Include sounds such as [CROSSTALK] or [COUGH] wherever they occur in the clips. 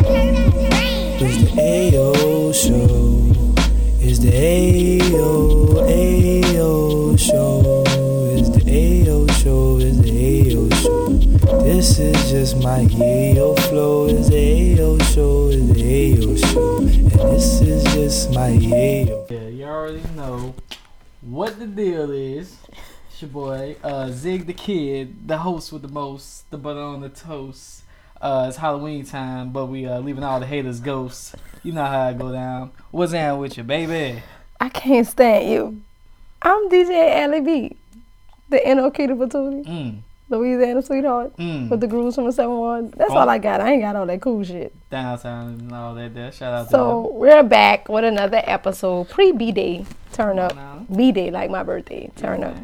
It's the AO show. It's the AO, AO show. It's the AO show. It's the AO show. This is just my AO flow. It's the AO show. It's the AO show. And this is just my AO. Yeah, you already know what the deal is. It's your boy, uh, Zig the Kid, the host with the most, the butter on the toast. Uh, it's Halloween time, but we uh, leaving all the haters ghosts. You know how I go down. What's down with you, baby? I can't stand you. I'm DJ Allie B, the NO Kid of Patootie, Mm, Louisiana sweetheart, mm. with the grooves from the 7 1. That's Oh. all I got. I ain't got all that cool shit. Downtown and all that there. Shout out So we're back with another episode, pre B Day, turn up. B Day, like my birthday, turn up.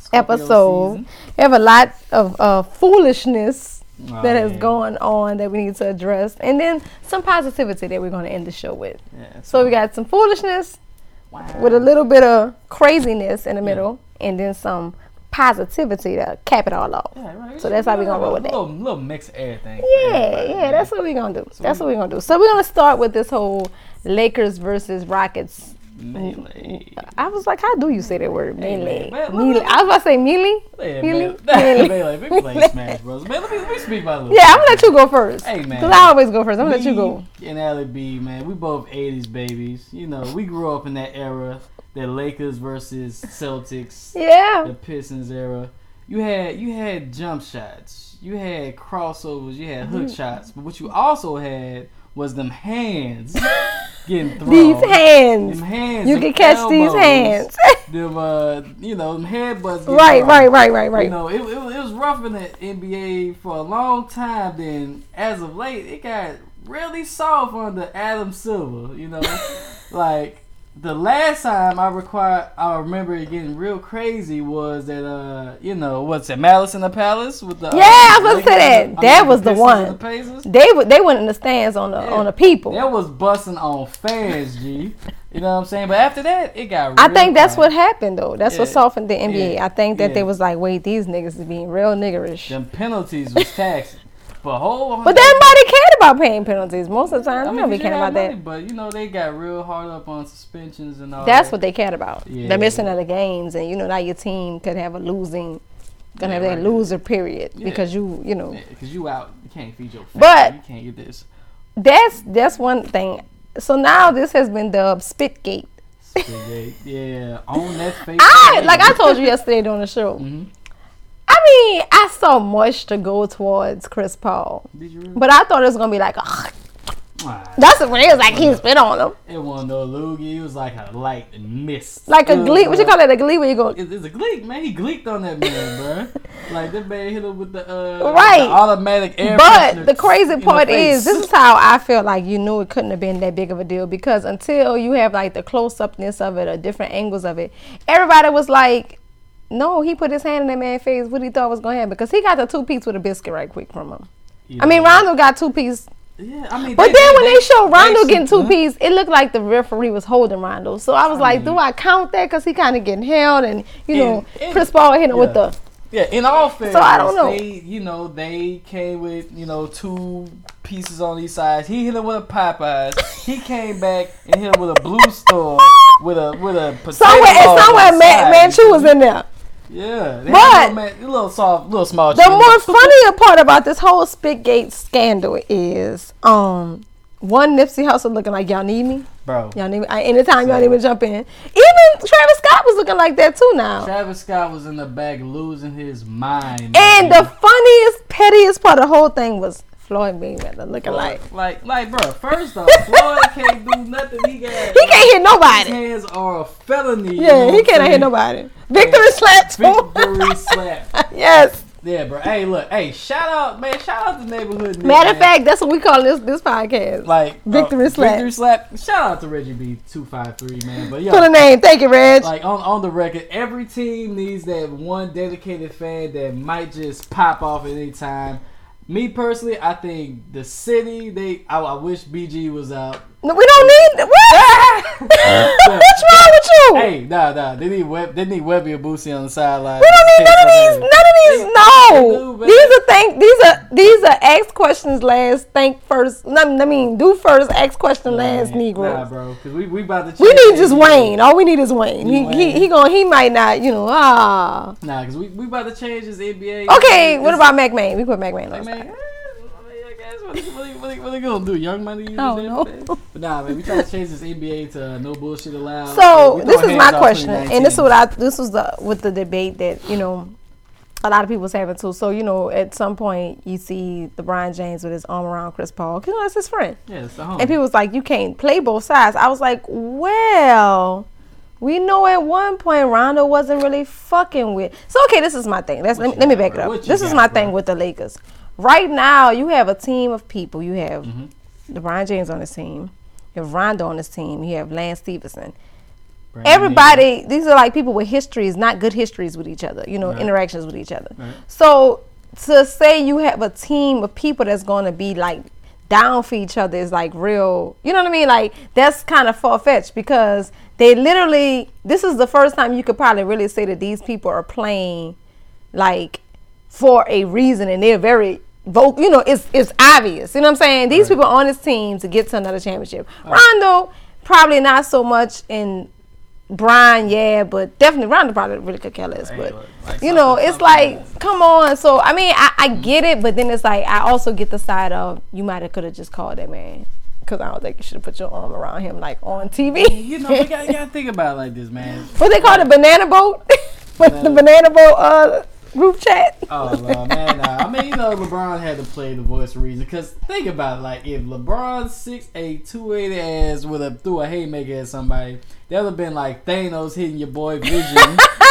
Scorpio Episode. season. We have a lot of uh, foolishness Oh, that has yeah. gone on that we need to address, and then some positivity that we're going to end the show with. Yeah, So we got some foolishness wow. with a little bit of craziness in the middle, and then some positivity to cap it all off. Yeah, right. So that's how we're gonna roll with that. Little, little mix of everything. Yeah, yeah, that's what we're gonna do. So That's we- what we're gonna do. So we're gonna start with this whole Lakers versus Rockets. Melee. I was like, how do you say that word? Hey, Melee. man, Melee. I was about to say melee. Yeah, Melee. Melee. Melee. We play [LAUGHS] Smash Bros. Man, let me, let me speak about Yeah, I'm gonna let you go first. Hey, man. Cause I always go first. I'm gonna let you go. And Allie B, man, we both 80s babies. You know, we grew up in that era, the Lakers versus Celtics, Yeah. the Pistons era. You had you had jump shots, you had crossovers, you had Mm-hmm. hook shots, but what you also had was them hands [LAUGHS] getting thrown. These hands. Them hands. You can catch these hands. [LAUGHS] Them, uh, you know, them headbutts. right, thrown. right, right, right, You right. know, it, it, it was rough in the NBA for a long time. Then, as of late, it got really soft under Adam Silver. You know, [LAUGHS] like the last time I require, I remember it getting real crazy was that uh, you know, what's it, Malice in the Palace with the Yeah, I was gonna say that. the- I That mean, was the Pistons one. the They w- they went in the stands on the Yeah. on the people. That was busting on fans, G. You know what I'm saying? But after that, it got. I think that's quiet. what happened though. That's what softened the NBA. Yeah. I think that Yeah. they was like, wait, these niggas is being real niggerish. Them penalties was taxing. But hold But everybody cared about paying penalties. Most of the time, I mean, don't be 'cause you caring had about that. But you know they got real hard up on suspensions and all. That. That's that. what they cared about. Yeah. The missing of the games, and you know now your team could have a losing, gonna Yeah, have that right. loser period Yeah. because you you know because you out, you can't feed your family. But- you can't get this. that's that's one thing. So now this has been dubbed Spitgate. spitgate yeah, on that [LAUGHS] face. I like I told you yesterday during the show. Mhm. I mean, I saw much to go towards Chris Paul, Did you? Really? but I thought it was gonna be like, "Ugh." Ah, that's when it was like he spit on him, it wasn't no loogie. It was like a light mist. like a gleek. What you call it? A gleek where you go, It- It's a gleek, man. He gleeked on that man, bro. [LAUGHS] Like that man hit him with the uh, Right. the automatic air. But the crazy in the part is, this is how I feel like you knew it couldn't have been that big of a deal because until you have like the close upness of it or different angles of it, everybody was like, no, he put his hand in that man's face. What he thought was going to happen because he got the two piece with a biscuit right quick from him. You I mean, know, Rondo got two piece, Yeah, I mean, but then when they, showed Rondo they- getting two piece, it looked like the referee was holding Rondo. So I was I like, mean- do I count that because he kind of getting held and you know And- and- Chris Paul hit him with the Yeah, in all fairness, So I don't know. They, you know, they came with you know two pieces on each side. He hit him with a Popeyes. he came back and hit him with a Blue Store with a with a potato somewhere and somewhere Man. Manchu was in there. Yeah, But- a little, man, a little soft, little small. The chin. more funnier part about this whole Spitgate scandal is, um, one Nipsey Hussle looking like y'all need me. bro. Y'all need me. I, anytime y'all need me to jump in. Even Travis Scott was looking like that too now. Travis Scott was in the back losing his mind. And the funniest, pettiest part of the whole thing was Floyd Mayweather looking like like, like, like, bro. First off, Floyd [LAUGHS] can't do nothing. He got he can't hit His nobody. hands are a felony. you know Yeah, he can't hit nobody. Victory slap. Victory [LAUGHS] slap. yes. Yeah, bro. Hey, look. Hey, shout out, man. Shout out to neighborhood. Nick, Matter of fact, that's what we call this this podcast. like Victory uh, slap. Victory slap. Shout out to Reggie B two five three, man. But Put a yo, name. Thank you, Reg. like on on the record, every team needs that one dedicated fan that might just pop off at any time. Me personally, I think the city. They. I, I wish BG was out. No, we don't need what? [LAUGHS] [LAUGHS] What's Hey, nah, nah. They need Web. They need Webbie and Boosie on the sideline. We don't need none of these. None of these. No, these are things. These are these are ask questions last, think first. I mean, I mean, do first, ask question last, Man, Nah, bro, because we, we about to we need just Wayne. All we need is Wayne. He, Wayne. he he going he might not, you know. Ah. Nah, because we, we about to change this NBA. Okay. What about McMahon? We put McMahon on. What, they- what, they- what, they- what they gonna do? Young money? use Oh, no. But nah, man, we trying to change this NBA to no bullshit allowed. So this is my question, and this is what I this was the with the debate that you know a lot of people was having too. So you know, at some point you see LeBron James with his arm around Chris Paul, you know that's his friend, Yeah, it's the home. and people was like, you can't play both sides. I was like, well. We know at one point Rondo wasn't really fucking with. So okay, this is my thing. Let's What let me, let me got, back it up. This is my bro? thing with the Lakers. Right now, you have a team of people. You have Mhm. LeBron James on his team. You have Rondo on his team. You have Lance Stephenson everybody these are like people with histories not good histories with each other you know Right. interactions with each other Right. so to say you have a team of people that's going to be like down for each other is like real you know what i mean like that's kind of far-fetched because they literally this is the first time you could probably really say that these people are playing like for a reason and they're very vocal you know it's it's obvious you know what i'm saying these Right. people are on this team to get to another championship rondo probably not so much in Brian, yeah, but definitely Rondo probably really could care less. But like you know, it's like, come on. So I mean, I, I get it, but then it's like I also get the side of you might have could have just called that man because I don't think you should have put your arm around him like on TV. You know, you gotta, [LAUGHS] you gotta think about it like this, man. what they call the banana boat? [LAUGHS] With the banana boat uh group chat. Oh Lord, man, nah. I mean, you know, LeBron had to play the voice of reason. Cause think about it, like if LeBron six eight two eighty ass would have threw a haymaker at somebody, that would have been like Thanos hitting your boy Vision [LAUGHS]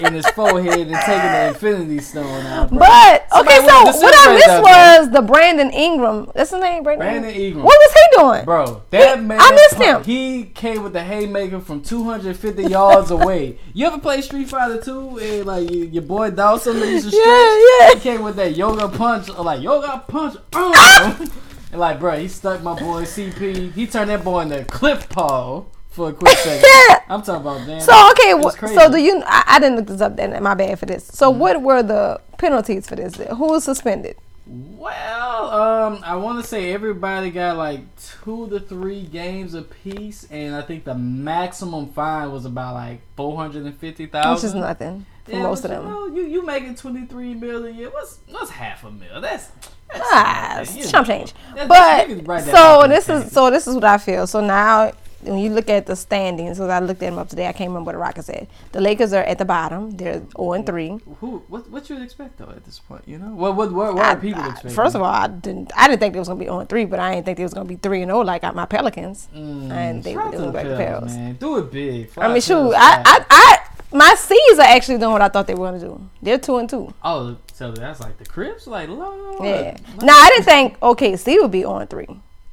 in his forehead and taking the Infinity Stone out. bro. But Somebody okay, so would've what I missed was the Brandon Ingram. That's his name, Brandon. Brandon Ingram. What was he doing? Bro, that He- man. I missed him. He came with the haymaker from 250 yards away. You ever play Street Fighter 2 and like you, your boy Dhalsim used to stretch? Yeah, yeah. He came with that yoga punch, or like yoga punch. uh, [LAUGHS] and like, bro, he stuck my boy CP. He turned that boy into Cliff Paul for a quick second. Yeah. [LAUGHS] I'm talking about damn. So okay, wh- so do you? I, I didn't look this up. Then my bad for this. So Mm-hmm. what were the penalties for this? Who was suspended? Well, um, I want to say everybody got like two to three games apiece, and I think the maximum fine was about like four hundred and fifty thousand. Which is nothing for most of them. You, know, you you making twenty three million? What's what's half a mil? That's, that's Ah, you it's know. chump change. That's- But you can write that so this is so this is what I feel. So now when you look at the standings, because I looked at them up today, I can't remember what the Rockets said. The Lakers are at the bottom. They're zero and three. Who what what you would expect though at this point? You know what what what, what are people I- expecting? First of all, I didn't I didn't think they was gonna be on three, but I didn't think they was gonna be three and zero like my Pelicans. mm, I didn't think shout they to was the gonna be Pels, Pels. man. Do it big. Fly I mean, shoot, I. I, I, my C's are actually doing what I thought they were gonna do. They're two and two. oh, so that's like the Crips, like Lord. Yeah. Now I didn't think OKC would be on three.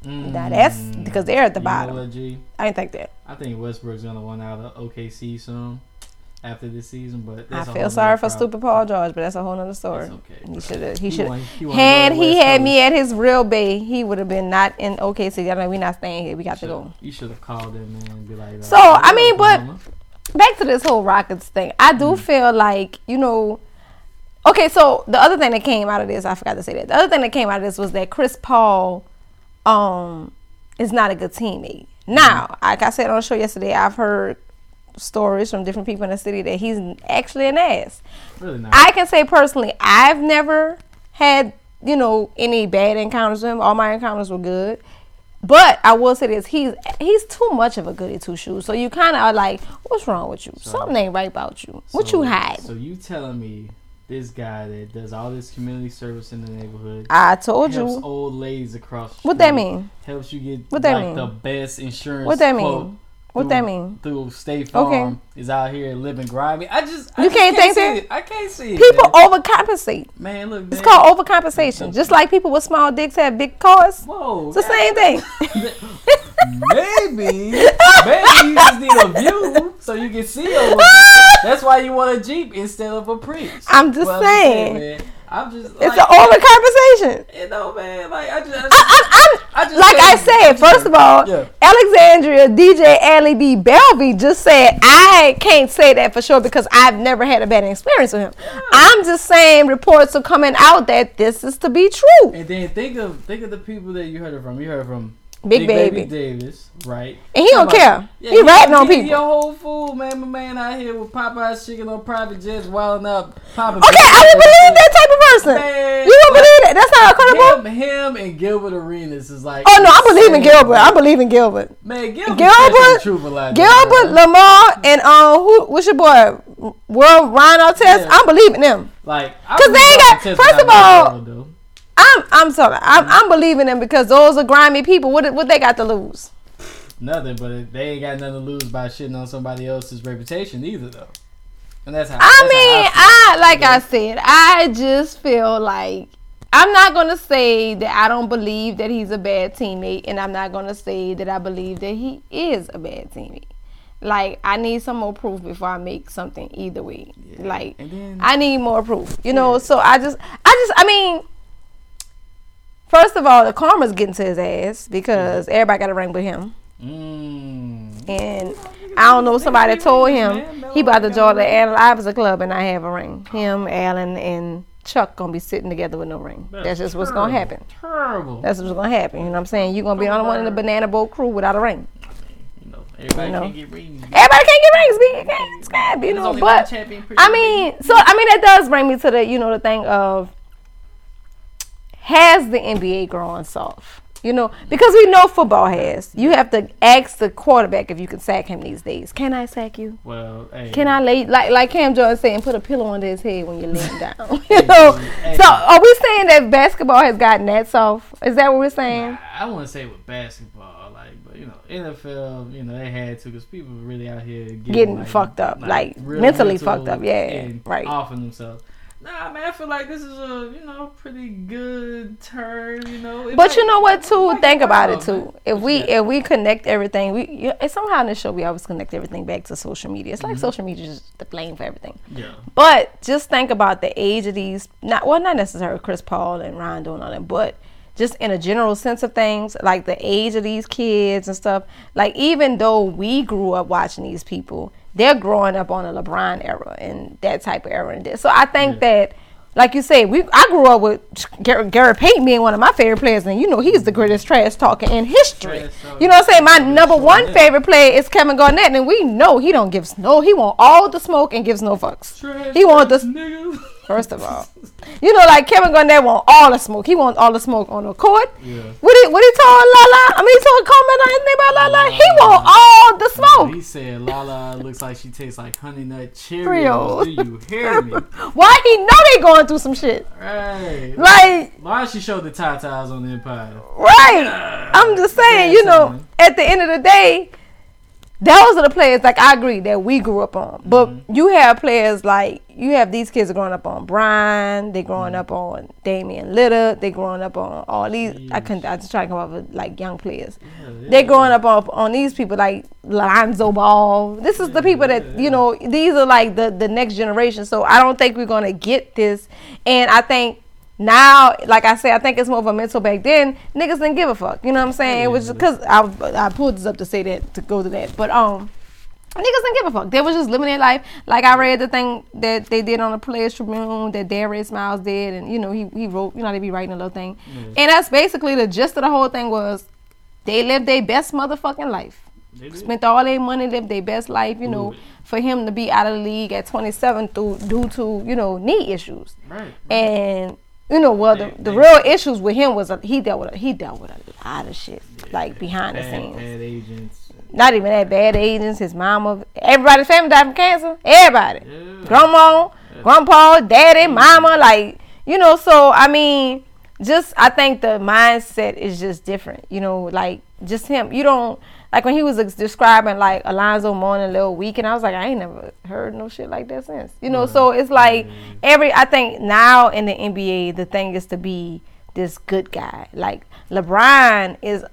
Mm, Now that's because they're at the you bottom. what? I didn't think that. I think Westbrook's gonna want out of OKC soon after this season, but I feel sorry for problem. stupid Paul George, but that's a whole nother story. Okay. He should have. He should. he Had go to the he had me at his real bay, he would have been not in OKC. I mean, we're not staying here. We got to go. You should have called him man and be like. So, uh, I mean, but- Back to this whole Rockets thing. I do Mm. feel like you know. Okay, so the other thing that came out of this, I forgot to say that. The other thing that came out of this was that Chris Paul, um, is not a good teammate. Now, like I said on the show yesterday, I've heard stories from different people in the city that he's actually an ass. really not. I can say personally, I've never had, you know, any bad encounters with him. All my encounters were good. But I will say this, he's he's too much of a goody two shoes. So you kinda are like, what's wrong with you? Something ain't right about you. What So- you hide? So you telling me this guy that does all this community service in the neighborhood I told helps you. old ladies across. The What that mean? Helps you get What that like mean? the best insurance. What that mean? What through- that mean? Through State Farm Okay. Is out here living grimy. I just I You just can't think see that? it. I can't see it. People man. overcompensate. Man, look, It's called overcompensation. Just like people with small dicks have big cars. Whoa, It's the same thing. [LAUGHS] Maybe, maybe you just need a view so you can see. [LAUGHS] That's why you want a jeep instead of a Prius. I'm just Well, saying. I'm just. It's like, an conversation. You know, man. Like I just. I I, I, I just like I said, first of all, Yeah. Alexandria DJ Allie B. Belvy just said I can't say that for sure because I've never had a bad experience with him. I'm just saying reports are coming out that this is to be true. And then think of think of the people that you heard it from. You heard it from Big Baby. Davis, right? And he don't about- care. Yeah, he ratting on he- people. He a whole fool, man. My man out here with Popeye's chicken on private jets, wilding up, popping. Okay, I would believe that type of person. Man, You don't believe that? That's not credible. Him, him, and Gilbert Arenas is like. Oh no, I believe in Gilbert. I believe in Gilbert. Man, Gilbert. Gilbert- truth. Gilbert. Lamar, and um, who? What's your boy? World Ron Artest. Yeah. I'm believing them. Like, because they ain't got- first of all- though. I'm I'm sorry. I'm mm. I'm believing them because those are grimy people. What what they got to lose? nothing, but they ain't got nothing to lose by shitting on somebody else's reputation either, though. And that's how. I that's mean, how I like Yeah. I said, I just feel like I'm not gonna say that I don't believe that he's a bad teammate, and I'm not gonna say that I believe that he is a bad teammate. Like I need some more proof before I make something either way. Yeah. Like then- I need more proof, you know. Yeah. So I just, I just, I mean, first of all, the karma's getting to his ass because everybody got a ring but him. Mm. And I don't know, somebody told him he about to join the Allen Iverson Club and I have a ring. Him, Allen, and Chuck gonna be sitting together with no ring. That's just what's gonna happen. Terrible. That's what's gonna happen. You know what I'm saying? You're gonna be the only one in the banana boat crew without a ring. you know, everybody you know. can't get rings. Everybody can't get rings, be can't you know. But I mean, so I mean that does bring me to the you know the thing of has the NBA grown soft? You know, because we know football has. You have to ask the quarterback if you can sack him these days. Can I sack you? Well, hey, Can I lay like like Cam Jordan saying, put a pillow under his head when you're laying [LAUGHS] down? [LAUGHS] you know. Hey. So are we saying that basketball has gotten that soft? Is that what we're saying? I wouldn't say with basketball, like, but you know, NFL, you know, they had to because people were really out here getting, Getting like, fucked up, like, real mentally mental fucked up, yeah, and right. offing themselves. Nah, man, I feel like this is a you know pretty good turn. You know, It But might- you know what? Too might think about it too. If we you got? if we connect everything, we yeah, it's somehow in the show we always connect everything back to social media. It's Mm-hmm. like social media is the blame for everything. yeah, But just think about the age of these. Not well, not necessarily Chris Paul and Rondo and all that, but just in a general sense of things, like the age of these kids and stuff. Like even though we grew up watching these people, they're growing up on a LeBron era and that type of era. And this. so I think that. Like you say, we I grew up with Gary, Gary Payton being one of my favorite players, and you know he's the greatest trash talker in history. Trash. You know what I'm saying? My number one favorite player is Kevin Garnett, and we know he don't give no. He want all the smoke and gives no fucks. Trash He want nigga. First of all, you know, like Kevin Garnett want all the smoke. He wants all the smoke on the court. Yeah. What he what he told Lala? I mean, he told comment on his name about Lala. He want all the smoke. He said Lala looks like she tastes like honey nut Cheerios. Do you hear me? [LAUGHS] Why he know they going through some shit? Right. Like Why she showed the tatas on the Empire? right. I'm just saying, you know, at the end of the day, those are the players like I agree that we grew up on. But mm-hmm. you have players like you have these kids growing up on Brian, they growing mm-hmm. up on Damian Lillard, they growing up on all these I couldn't I just trying to come up with like young players. They growing up on, on these people like Lonzo Ball. This is the people that you know. These are like the the next generation. So I don't think we're gonna get this. And I think now, like I said, I think it's more of a mental. Back then, niggas didn't give a fuck. You know what I'm saying? It was because I I pulled this up to say that to go to that. But um. Niggas didn't give a fuck. They was just living their life. Like I read the thing that they did on the Players Tribune that Darius Miles did, and you know he he wrote. You know they be writing a little thing, and that's basically the gist of the whole thing was they lived their best motherfucking life. Spent all their money, lived their best life. You know, Ooh. for him to be out of the league at 27 through due to you know knee issues, Right. and you know well the, the real issues with him was uh, he dealt with a, he dealt with a lot of shit like behind the scenes. Bad agents. Not even that bad agents. His mama, everybody's family died from cancer. Everybody, Yeah. grandma, grandpa, daddy, mama, like you know. So I mean, just I think the mindset is just different. You know, like just him. You don't like when he was describing like Alonzo Mourning Lil Week, and I was like, I ain't never heard no shit like that since. You know, so it's mm-hmm. like every. I think now in the NBA, the thing is to be this good guy. Like LeBron is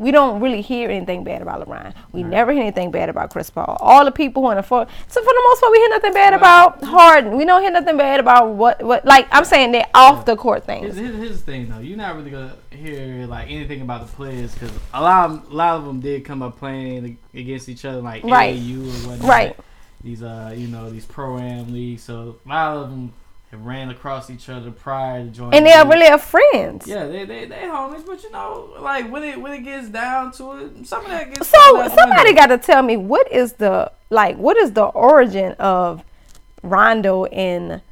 we don't really hear anything bad about LeBron. We never hear anything bad about Chris Paul. All the people who are in the for so for the most part we hear nothing bad about Harden. We don't hear nothing bad about what what like I'm saying they're off the court things. here's, here's the thing though, you're not really gonna hear like anything about the players because a lot of, a lot of them did come up playing against each other like Right. AAU or whatnot. Right. These uh you know these pro am leagues, so a lot of them have ran across each other prior to joining. And they're really are friends. Yeah, they they they homies, but you know, like when it when it gets down to it, some of that gets. So thrown out the somebody got to tell me what is the like what is the origin of Rondo and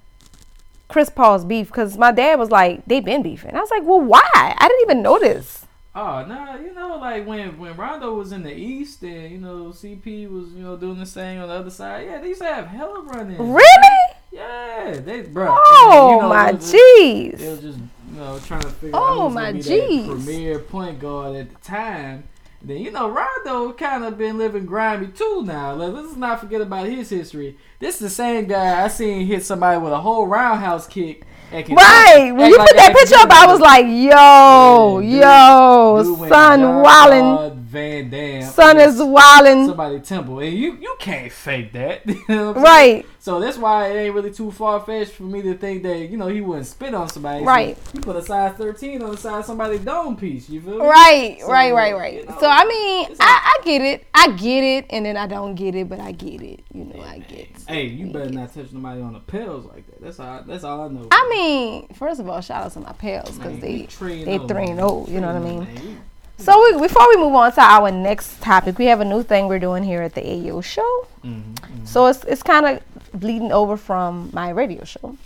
Chris Paul's beef? Because my dad was like they've been beefing. I was like, well, why? I didn't even notice. Oh no, you know, like when when Rondo was in the East and you know CP was you know doing this thing on the other side. Yeah, they used to have hella run-ins. Really? Yeah, they bro. Oh you know, my was They jeez. was just you know trying to figure Oh, out who's my jeez. premier point guard at the time. Then you know Rondo kind of been living grimy too now. Let- Let's not forget about his history. This is the same guy I seen hit somebody with a whole roundhouse kick. Right. When you like put that at picture up, I was like, yo, Yeah, dude- yo, dude son wildin'. Van Dam. Son is wildin'. somebody temple, and you you can't fake that. [LAUGHS] You know? Right. So that's why it ain't really too far fetched for me to think that you know he wouldn't spit on somebody. So Right. you put a size thirteen on the side of somebody's dome piece. You feel me? Right, So, right, right, right. you know, so I mean, it's I, I get it. I get it, and then I don't get it, but I get it. You know, I get. it. Hey, you better not touch nobody on the pills like that. That's all. That's all I know. I mean, first of all, shout out to my pals because they you three and they oh, and oh. You know what I and oh, mean? So we, before we move on to our next topic, we have a new thing we're doing here at the AO show. mhm, mhm. So it's it's kind of bleeding over from my radio show.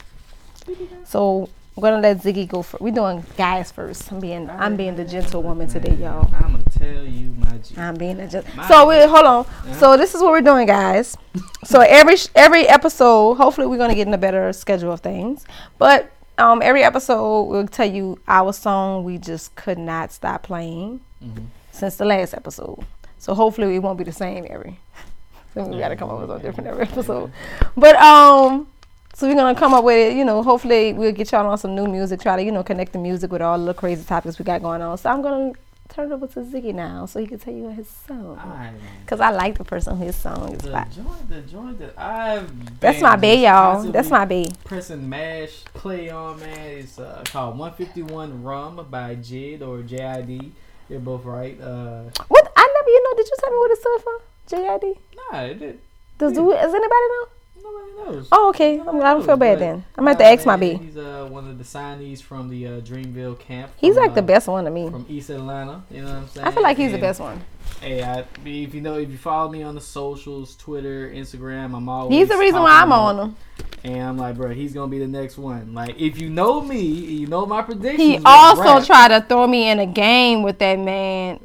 So I'm gonna let Ziggy go for. We're doing guys first. I'm being I'm being the gentle woman today, y'all. I'm gonna tell you my G. I'm being a gentle. So we hold on. Uh-huh. So this is what we're doing, guys. So every sh- every episode, hopefully, we're gonna get in a better schedule of things. But um, every episode, we'll tell you our song we just could not stop playing Mhm. since the last episode. So hopefully, it won't be the same every. [LAUGHS] Then we gotta come up with a different every episode. But um, so we're gonna come up with it. You know, hopefully, we'll get y'all on some new music. Try to you know connect the music with all the crazy topics we got going on. So I'm gonna turn it over to Ziggy now, so he can tell you his song. Cause I like the person whose song is The by. joint, the joint that I've That's my bae, y'all. That's my bae. pressing mash play on man. It's uh, called 151 Rum by Jid or JID. You're both right. Uh, What? I never. You know? Did you tell me what it stood for? JID. nah, it did. Does do? Does anybody know? Nobody knows. Oh, okay. I'm, I don't feel bad then. I'm gonna have to ask my B. He's uh, one of the signees from the uh, Dreamville camp. He's from, like the uh, best one to me. From East Atlanta, you know what I'm saying? I feel like he's the best one. Hey, I, if you know, if you follow me on the socials, Twitter, Instagram, I'm always. He's the reason why I'm on him. And I'm like, bro, he's gonna be the next one. Like, if you know me, you know my predictions. He also rap. tried to throw me in a game with that man.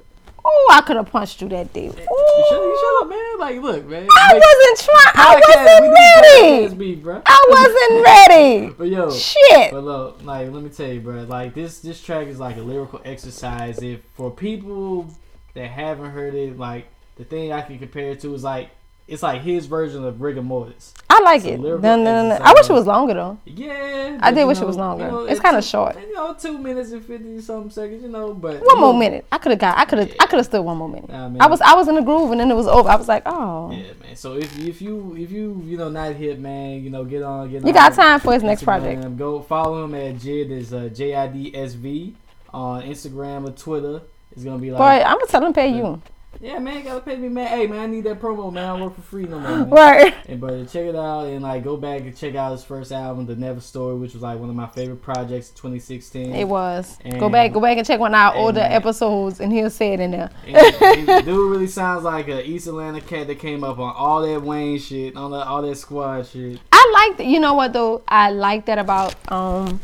Oh, I could have punched you that day. You shut, you Ooh. shut up, man. Like, look, man. I Like, wasn't trying. I wasn't ready. beef, bro. I wasn't ready. But yo, Shit. but look, like, let me tell you, bro. Like, this this track is like a lyrical exercise. If for people that haven't heard it, like, the thing I can compare it to is like, it's like his version of rigor mortis. I like it. No, no, no, no. I wish it was longer though. Yeah, I did wish it was longer. you know, It's kinda short. You know, two minutes and fifty something seconds. You know, but One more know- minute. I could have got. I could have. I could have stood one more minute. Nah, man. I was. I was in the groove, and then it was over. I was like, oh. Yeah, man. So if if you if you you know not hit, man, you know get on get on. You got time for his next project. Go follow him at Jid is uh, J I D S V on Instagram or Twitter. It's gonna be like, Boy, I'm gonna tell him pay you. Yeah, man, gotta pay me, man. Hey, man, I need that promo, man. I work for free no more, man. Right. And but check it out and like go back and check out his first album, The Never Story, which was like one of my favorite projects, 2016. It was. go back. Go back and check one of our and- older episodes, and he'll say it in there. And the dude really sounds like a East Atlanta cat that came up on all that Wayne shit, on the, all that squad shit. I like that. You know what though? I like that about um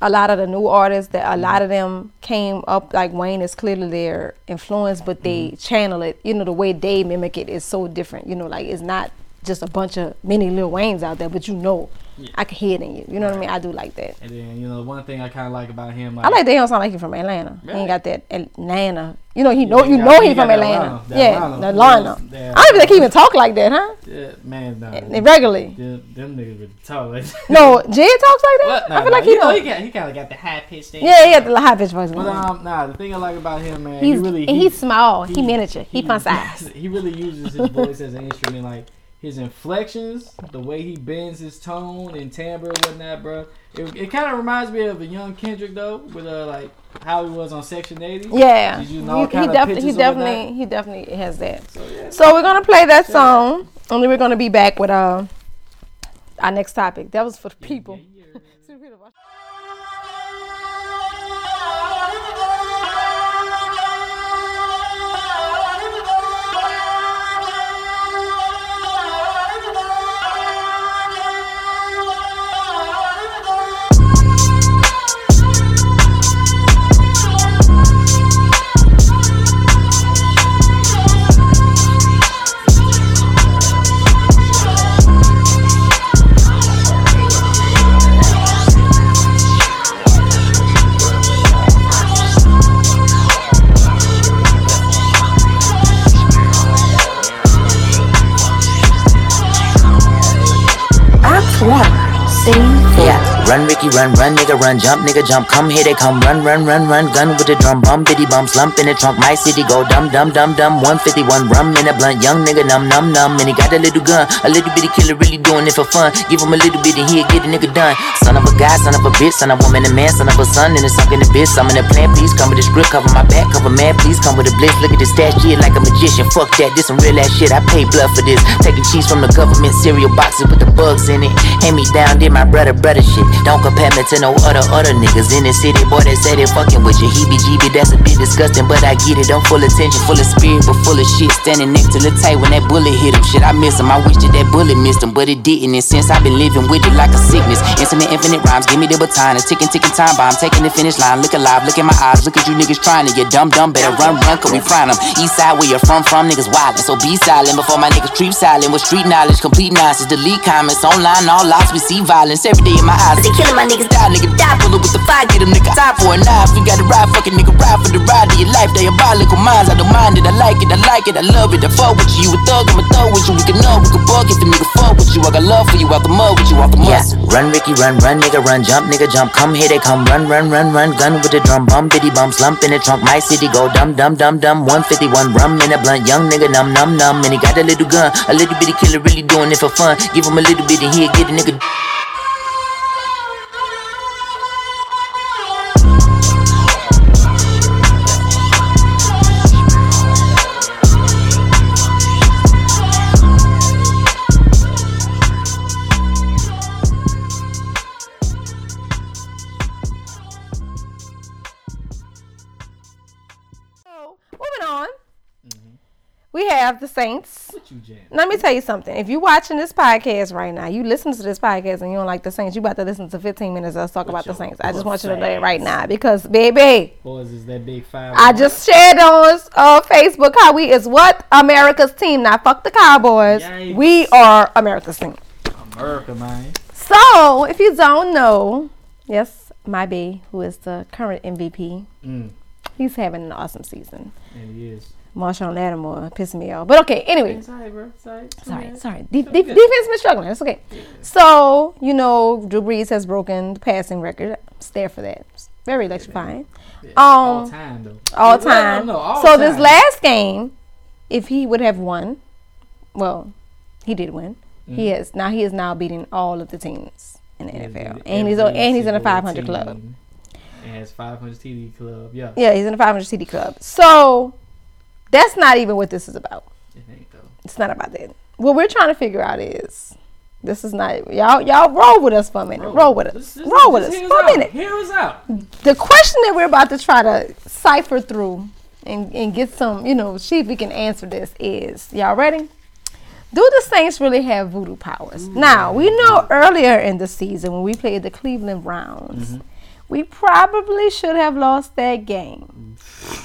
a lot of the new artists that a mm-hmm. lot of them came up like Wayne is clearly their influence, but they mm-hmm. channel it. You know the way they mimic it is so different. You know, like it's not just a bunch of many Lil Waynes out there, but you know, I can hear it in you. You know what I mean? I do like that. And then you know one thing I kind of like about him, like, I like that he don't sound like he from Atlanta. He ain't got that Atlanta. You know, he know he you know he he from Atlanta. Atlanta, Yeah, Atlanta. the Atlanta. Yeah. I don't even think he even talk like that, huh? yeah, man, nah, And Regularly. them, them niggas would talk like No, Jay talks like that. Nah, I feel nah, like he you know, don't. he, got, he kind of got the high pitched thing. Yeah, he got the high pitch voice. But um, nah, the thing I like about him, man, he's he really and he, he's small. He, miniature. He, fun size. [LAUGHS] He really uses his voice as an instrument, like his inflections, the way he bends his tone and timbre and whatnot, bro. It, it kind of reminds me of a young Kendrick though, with uh like how he was on Section 80. Yeah, Did you he, he, he or whatnot? definitely, he definitely has that. So yeah. So we're gonna play that song, and then we're gonna be back with uh, our next topic. That was for the people. Yeah. Run, Ricky, run, run, nigga, run, jump, nigga, jump. Come here, they come, run, run, run, run. Gun with the drum, bum, biddy, bum, slump in the trunk. My city go dum, dum, dum, dum. 151 rum in a blunt, young nigga, num, num, num. And he got a little gun, a little bitty killer, really doing it for fun. Give him a little bit and he'll get a nigga done. Son of a guy, son of a bitch, son of a woman, a man, son of a son, and a sunk in the bitch. I'm in the plan, please come with the script, cover my back, cover man, please come with a blitz. Look at this stash shit like a magician. Fuck that, this some real ass shit. I pay blood for this. Taking cheese from the government cereal boxes with the bugs in it. Hand me down, did my brother, brother shit. Don't compare me to no other, other niggas in the city. Boy, they say they fucking with you. Heebie jeebie, that's a bit disgusting, but I get it. I'm full attention, full of spirit, but full of shit. Standing next to the tight when that bullet hit him. Shit, I miss him. I wish that that bullet missed him, but it didn't. And since I've been living with it like a sickness, infinite, infinite rhymes. Give me the baton, a ticking, ticking time bomb. Taking the finish line. Look alive, look in my eyes. Look at you niggas trying to. You dumb, dumb. Better run, run, cause we frying them. East side, where you're from, from niggas wildin'. So be silent before my niggas creep silent. With street knowledge, complete nonsense. Delete comments online, all lost. We see violence every day in my eyes. They killing my niggas, die, nigga, die. Pull up with the fire, get them nigga. Time for a knife. We gotta ride, fucking nigga, ride for the ride of your life. They diabolical minds, I don't mind it. I like it, I like it, I love it. I fuck with you, you a thug, I'm a thug with you. We can know, we can bug if a nigga fuck with you. I got love for you, out the mud with you, out the mud. Yeah. Run, Ricky, run, run, nigga, run, jump, nigga, jump. Come here, they come, run, run, run, run. Gun with the drum, bum, biddy, bum, slump in the trunk. My city go dum, dum, dum, dum. 151 rum in a blunt, young nigga, num, num, num. And he got a little gun, a little bitty killer, really doing it for fun. Give him a little bit and he'll get a nigga. Have the Saints. What? Let me tell you something. If you're watching this podcast right now, you listen to this podcast and you don't like the Saints, you about to listen to 15 minutes of us talk about the Saints. I just want you to know that right now because, baby, Boys is that big five. I just shared on uh, Facebook how we is what America's team. Now, fuck the Cowboys. Yikes. We are America's team. America, man. So, if you don't know, yes, my B, who is the current MVP, Mm, he's having an awesome season. and he is. Marshon Lattimore pissing me off. But okay, anyway. Sorry, bro. It's Sorry, sorry. De- de- defense been struggling. It's okay. So, you know, Drew Brees has broken the passing record. It's there for that. It's very electrifying. Yeah. Um, all time though. All time. No, all so time. this last game, if he would have won, well, he did win. He is now he is now beating all of the teams in the He NFL, and he's and he's in a single 500 club. And has 500 TD club. Yeah. Yeah, he's in a 500 CD club. So that's not even what this is about. It ain't though. It's not about that. What we're trying to figure out is this is not y'all y'all roll with us for a minute. Roll, with us. Just- just- roll with us for a minute. Hear us out. The question that we're about to try to cipher through and, and get some, you know, see if we can answer this is y'all ready? Do the Saints really have voodoo powers? Now, we know earlier in the season when we played the Cleveland Browns, Mm-hmm. we probably should have lost that game.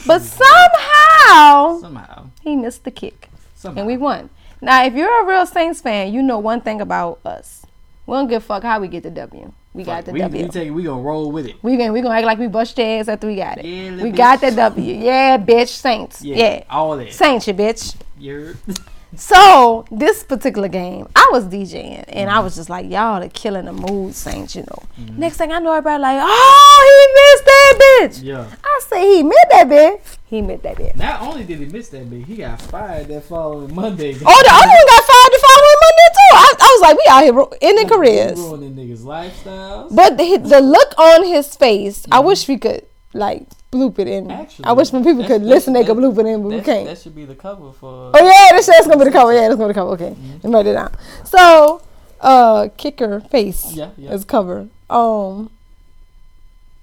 But somehow Somehow. he missed the kick Somehow. and we won. Now, if you're a real Saints fan, you know one thing about us. We don't give a fuck how we get the W. We got the we, W. we take we gonna roll with it. We gonna we gonna act like we bust your ass after we got it. Yeah, we got the W. Yeah, bitch, Saints. Yeah, Yeah, all that. Saints, you bitch. You're [LAUGHS] So this particular game, I was DJing and I was just like, y'all are killing the mood, Saints. You know. Mm-hmm. Next thing I know, everybody like, oh, he missed that bitch. yeah. I say he missed that bitch. He missed that bitch. Not only did he miss that bitch, he got fired that following Monday. Oh, the other one got fired the following Monday too. I, I was like, we out here ru- ending careers. ruining niggas' lifestyles. But the, the look on his face, I wish we could like bloop it in. Actually, I wish when people could listen, they could bloop it in, but we can't. that should be the cover for. Oh yeah, that's, that's gonna be the cover. Yeah, that's gonna be the cover. Okay, Mm-hmm. write it down. So, uh, kicker face Yeah, yeah. is cover. Um.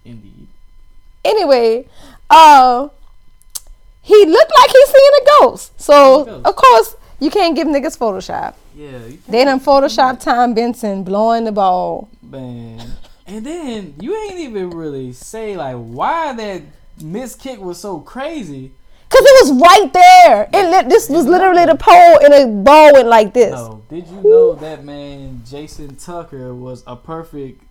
Indeed. Anyway, uh, he looked like he's seeing a ghost. So Ghost. of course you can't give niggas Photoshop. Yeah. you They done Photoshop Tom Benson blowing the ball. Man. And then you ain't even really say like why that miss kick was so crazy. Cause it was right there. It this was literally the pole, and a ball went like this. No, did you know that man Justin Tucker was a perfect?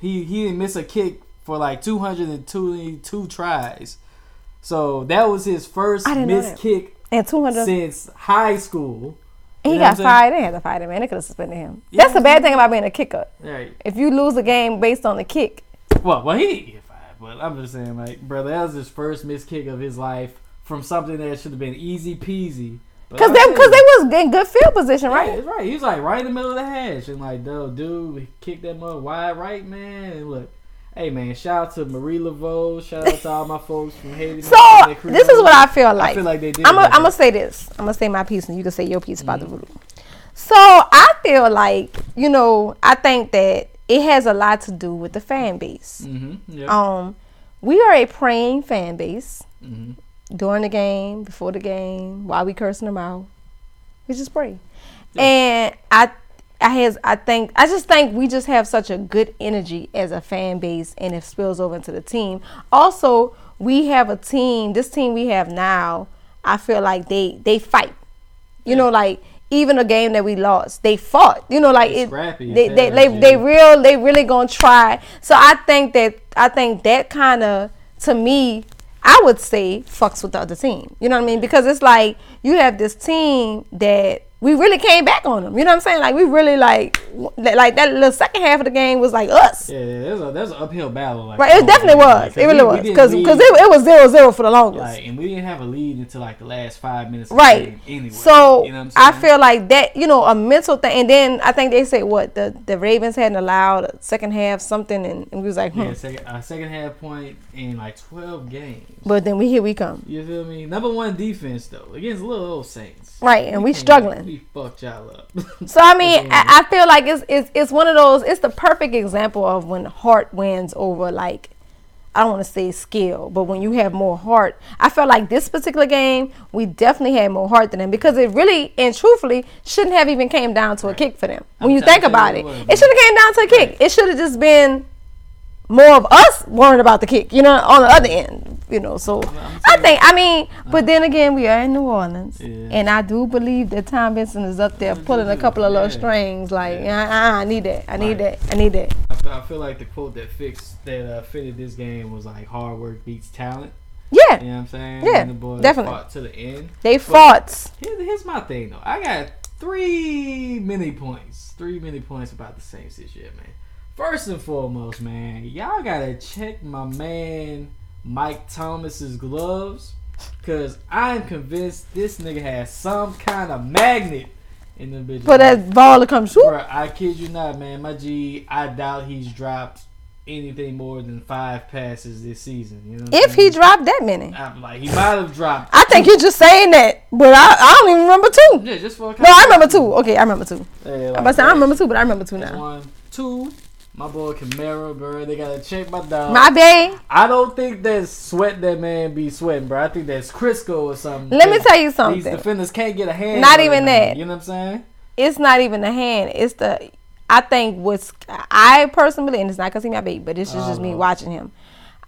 He he didn't miss a kick for like two hundred and twenty-two tries. So that was his first miss kick And two hundred. since high school. He You know what got fired. They had to fire him, man. They could have suspended him. Yeah, That's the bad thing about being a kicker. Right. If you lose a game based on the kick, Well, well, he didn't get fired, but I'm just saying, like, brother, that was his first miss kick of his life from something that should have been easy peasy. Because they because they was in good field position, Right, right? right. He was like right in the middle of the hash, and like, dude, dude, he kicked that mug wide right, man. And look, hey, man, shout out to Marie Laveau, shout out to all my folks from Haiti. So this is what I feel like. I feel like they did. I'm gonna say this. I'm gonna say my piece, and you can say your piece about Mm-hmm. the voodoo. So I feel like you know, I think that it has a lot to do with the fan base. Mhm, yeah. Um, we are a praying fan base. Mhm. During the game, before the game, while we cursing them out, we just pray. And I, I has, I think, I just think we just have such a good energy as a fan base, and it spills over into the team. Also, we have a team. This team we have now, I feel like they they fight. You know, like even a game that we lost, they fought. You know, like They it. scrappy They they they, they real. They really gonna try. So I think that I think that kind of to me, I would say fucks with the other team. You know what I mean? Because it's like you have this team that we really came back on them. You know what I'm saying? Like we really like like that little second half of the game was like us. Yeah, yeah, there's a an uphill battle. Like, Right, it definitely was. like, It really we- we was because because it, it was zero zero for the longest. like, and we didn't have a lead until like the last five minutes. Of the Right. game anyway. So you know what I I'm saying? feel like that, you know, a mental thing. And then I think they said what the the Ravens hadn't allowed a second half something, and, and we was like, hmm. yeah, second uh, second half point in like twelve games. But then we here we come, You feel me? Number one defense though against little old Saints. right? And we can't- struggling. We fucked y'all up. [LAUGHS] So I mean, I, I feel like it's, it's it's one of those. It's the perfect example of when heart wins over like I don't want to say skill, but when you have more heart, I felt like this particular game we definitely had more heart than them because it really and truthfully shouldn't have even came down to a kick for them. When I'm you think about you it, it it should have came down to a kick. It should have just been more of us worrying about the kick, you know, on the other end, you know. So I think, I mean, but then again, we are in New Orleans, Yeah. and I do believe that Tom Benson is up there pulling a couple of little Yeah. strings. Like, Yeah. uh, uh, I need that, I need Right. that, I need that. I feel, I feel like the quote that fixed that uh, fitted this game was like hard work beats talent. Yeah, You know what I'm saying? Yeah, And the boys definitely. fought to the end. they fought. Here, here's my thing though. I got three mini points. Three mini points about the Saints this year, man. First and foremost, man, y'all gotta check my man Mike Thomas's gloves. Cause I'm convinced this nigga has some kind of magnet in the bitch. For that ball to come shoot. Bruh, I kid you not, man. My G, I doubt he's dropped anything more than five passes this season. You know If he dropped that many, I'm like, he might have dropped. I think you're just saying that, but I, I don't even remember two. Yeah, just for a No, I remember two. Okay, I remember two. Yeah, I'm like about to say I remember two, but I remember two now. One, two. My boy Kamara, bro. They gotta check my dog. My bae. I don't think that's sweat that man be sweating, bro. I think that's Crisco or something. Let me tell you something. These defenders can't get a hand. Not even that. You know what I'm saying? it's not even the hand. It's the I think what's I personally and it's not because he my baby, but it's just, just me Uh-huh. watching him.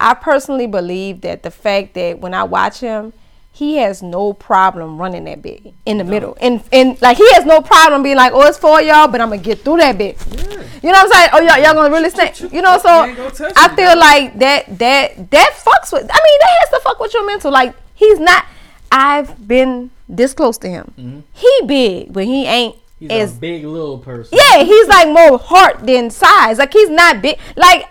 I personally believe that the fact that when I watch him, he has no problem running that bit in the middle, and and like he has no problem being like, oh, it's for y'all, but I'm gonna get through that bit. You know what I'm saying? Oh, y'all, y'all gonna really stay? You know, so I feel like that that that fucks with. I mean, that has to fuck with your mental. Like he's not. I've been this close to him. Mm-hmm. He big, but he ain't He's as a big little person. yeah, he's like more heart than size. Like he's not big. Like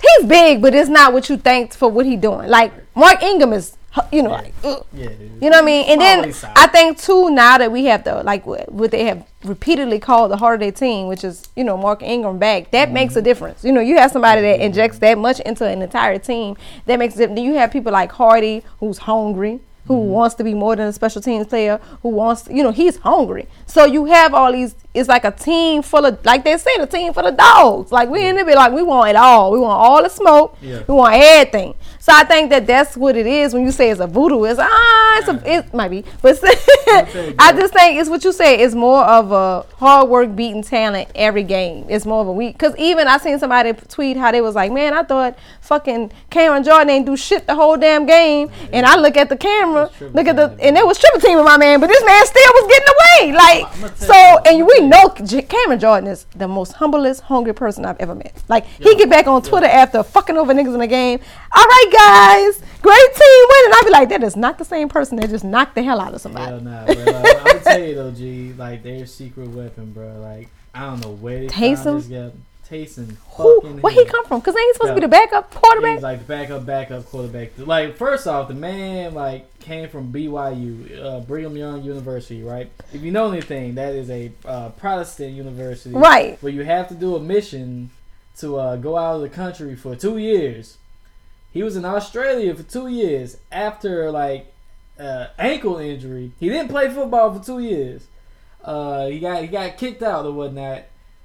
he's big, but it's not what you think for what he doing. Like Mark Ingram is, you know, like. Yeah, dude. you know what I mean. And then solid. I think too now that we have the like what what they have repeatedly called the heart of their team, which is you know Mark Ingram back. That makes Mm-hmm. a difference. You know, you have somebody that injects that much into an entire team. That makes it. Then you have people like Hardy, who's hungry. Who Mm-hmm. wants to be more than a special teams player? Who wants, you know, he's hungry. So you have all these. It's like a team full of, like they said, a team full of dogs. Like we in it, be like we want it all. We want all the smoke. Yeah. We want everything. So I think that that's what it is when you say it's a voodoo. It's ah, it's a, it might be, but [LAUGHS] I just think it's what you say. It's more of a hard work, beating talent every game. It's more of a week. Cause even I seen somebody tweet how they was like, man, I thought fucking Cameron Jordan ain't do shit the whole damn game. And I look at the camera, look at the, and it was triple teaming my man, but this man still was getting away. Like so, and we know Cameron Jordan is the most humblest, hungry person I've ever met. Like he get back on Twitter after fucking over niggas in the game. All right, guys, great team winning. I'd be like, that is not the same person that just knocked the hell out of somebody. Hell nah, bro. Like, gonna tell you though, G. Like their secret weapon, bro. Like I don't know where they Taysom? found this guy. Taysom. Who? Where he come from? Cause ain't he supposed to be the backup quarterback? He's like the backup, backup quarterback. Like first off, the man like came from BYU, uh, Brigham Young University, right? If you know anything, that is a uh, Protestant university, Right. Where you have to do a mission to uh, go out of the country for two years. He was in Australia for two years after like uh, ankle injury. He didn't play football for two years. Uh, he got he got kicked out or whatnot.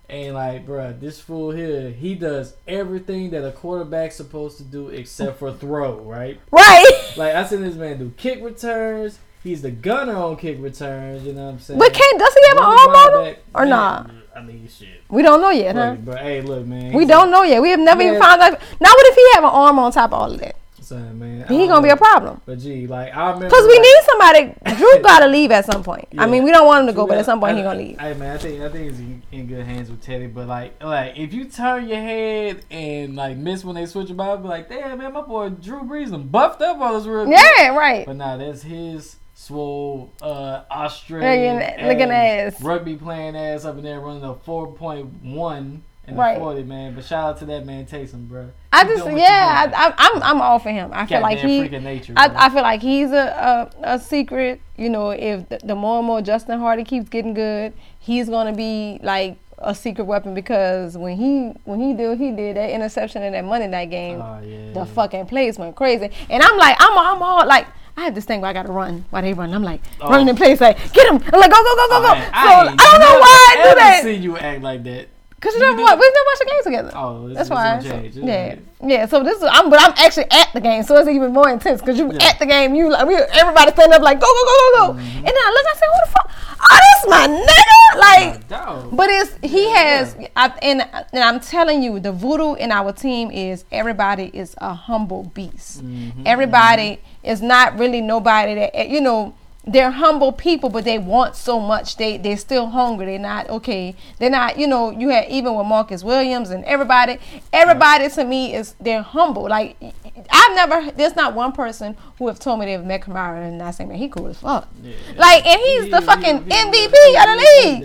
And like, bruh, this fool here, he does everything that a quarterback's supposed to do except for throw, right? right. [LAUGHS] Like I seen this man do kick returns. He's the gunner on kick returns. You know what I'm saying? But can does he have an arm on him or Man, not? I mean, shit. We don't know yet, huh? Look, but hey, look, man. We don't know yet. We have never even found out. Now, what if he have an arm on top of all of that? a- Son, man. He gonna be a problem. But gee, like I remember. Cause we like, need somebody. Drew [LAUGHS] gotta leave at some point. I mean, we don't want him to go, True but at some point he gonna leave. Hey man, I think I think he's in, in good hands with Teddy. But like, like if you turn your head and like miss when they switch him out, be like, damn man, my boy Drew Brees done buffed up on this real. quick." Yeah, right. But nah, that's his swole uh, Australian Looking- ass. rugby playing ass up in there running a four point one and Right. a forty man. But shout out to that man Taysom, bro. I Keep just doing what you yeah. I, I, I'm I'm all for him. I feel like he. nature. I, I feel like he's a, a, a secret. You know, if the, the more and more Justin Hardy keeps getting good, he's gonna be like a secret weapon because when he when he did he did that interception in that Monday night game, Oh, yeah. the fucking place went crazy. And I'm like, I'm I'm all like. I have this thing where I gotta run while they run. I'm like Oh. running in place, like get him. I'm like go go go go go. Oh, so I, ain't don't know why I do that. seen you act like that. Cause you You never do- watch, we've never watched the game together. Oh, this, That's why. gonna so- yeah, gonna- yeah. So this is, I'm, but I'm actually at the game, so it's even more intense because you Yeah. at the game. You like, we, everybody standing up like, go, go, go, go, go. Mm-hmm. And then I look, I say, who the fuck? Oh, this my nigga. Like, but it's he Yeah. has, I, and and I'm telling you, the voodoo in our team is everybody is a humble beast. Mm-hmm. Everybody is not really nobody that you know. They're humble people, but they want so much. They they're still hungry. They're not okay. They're not. You know, you had even with Marcus Williams and everybody. Everybody to me is they're humble. Like I've never. There's not one person who have told me they've met Kamara and not saying man he cool as fuck. Yeah. Like and he's He- the he- fucking he- MVP of the league.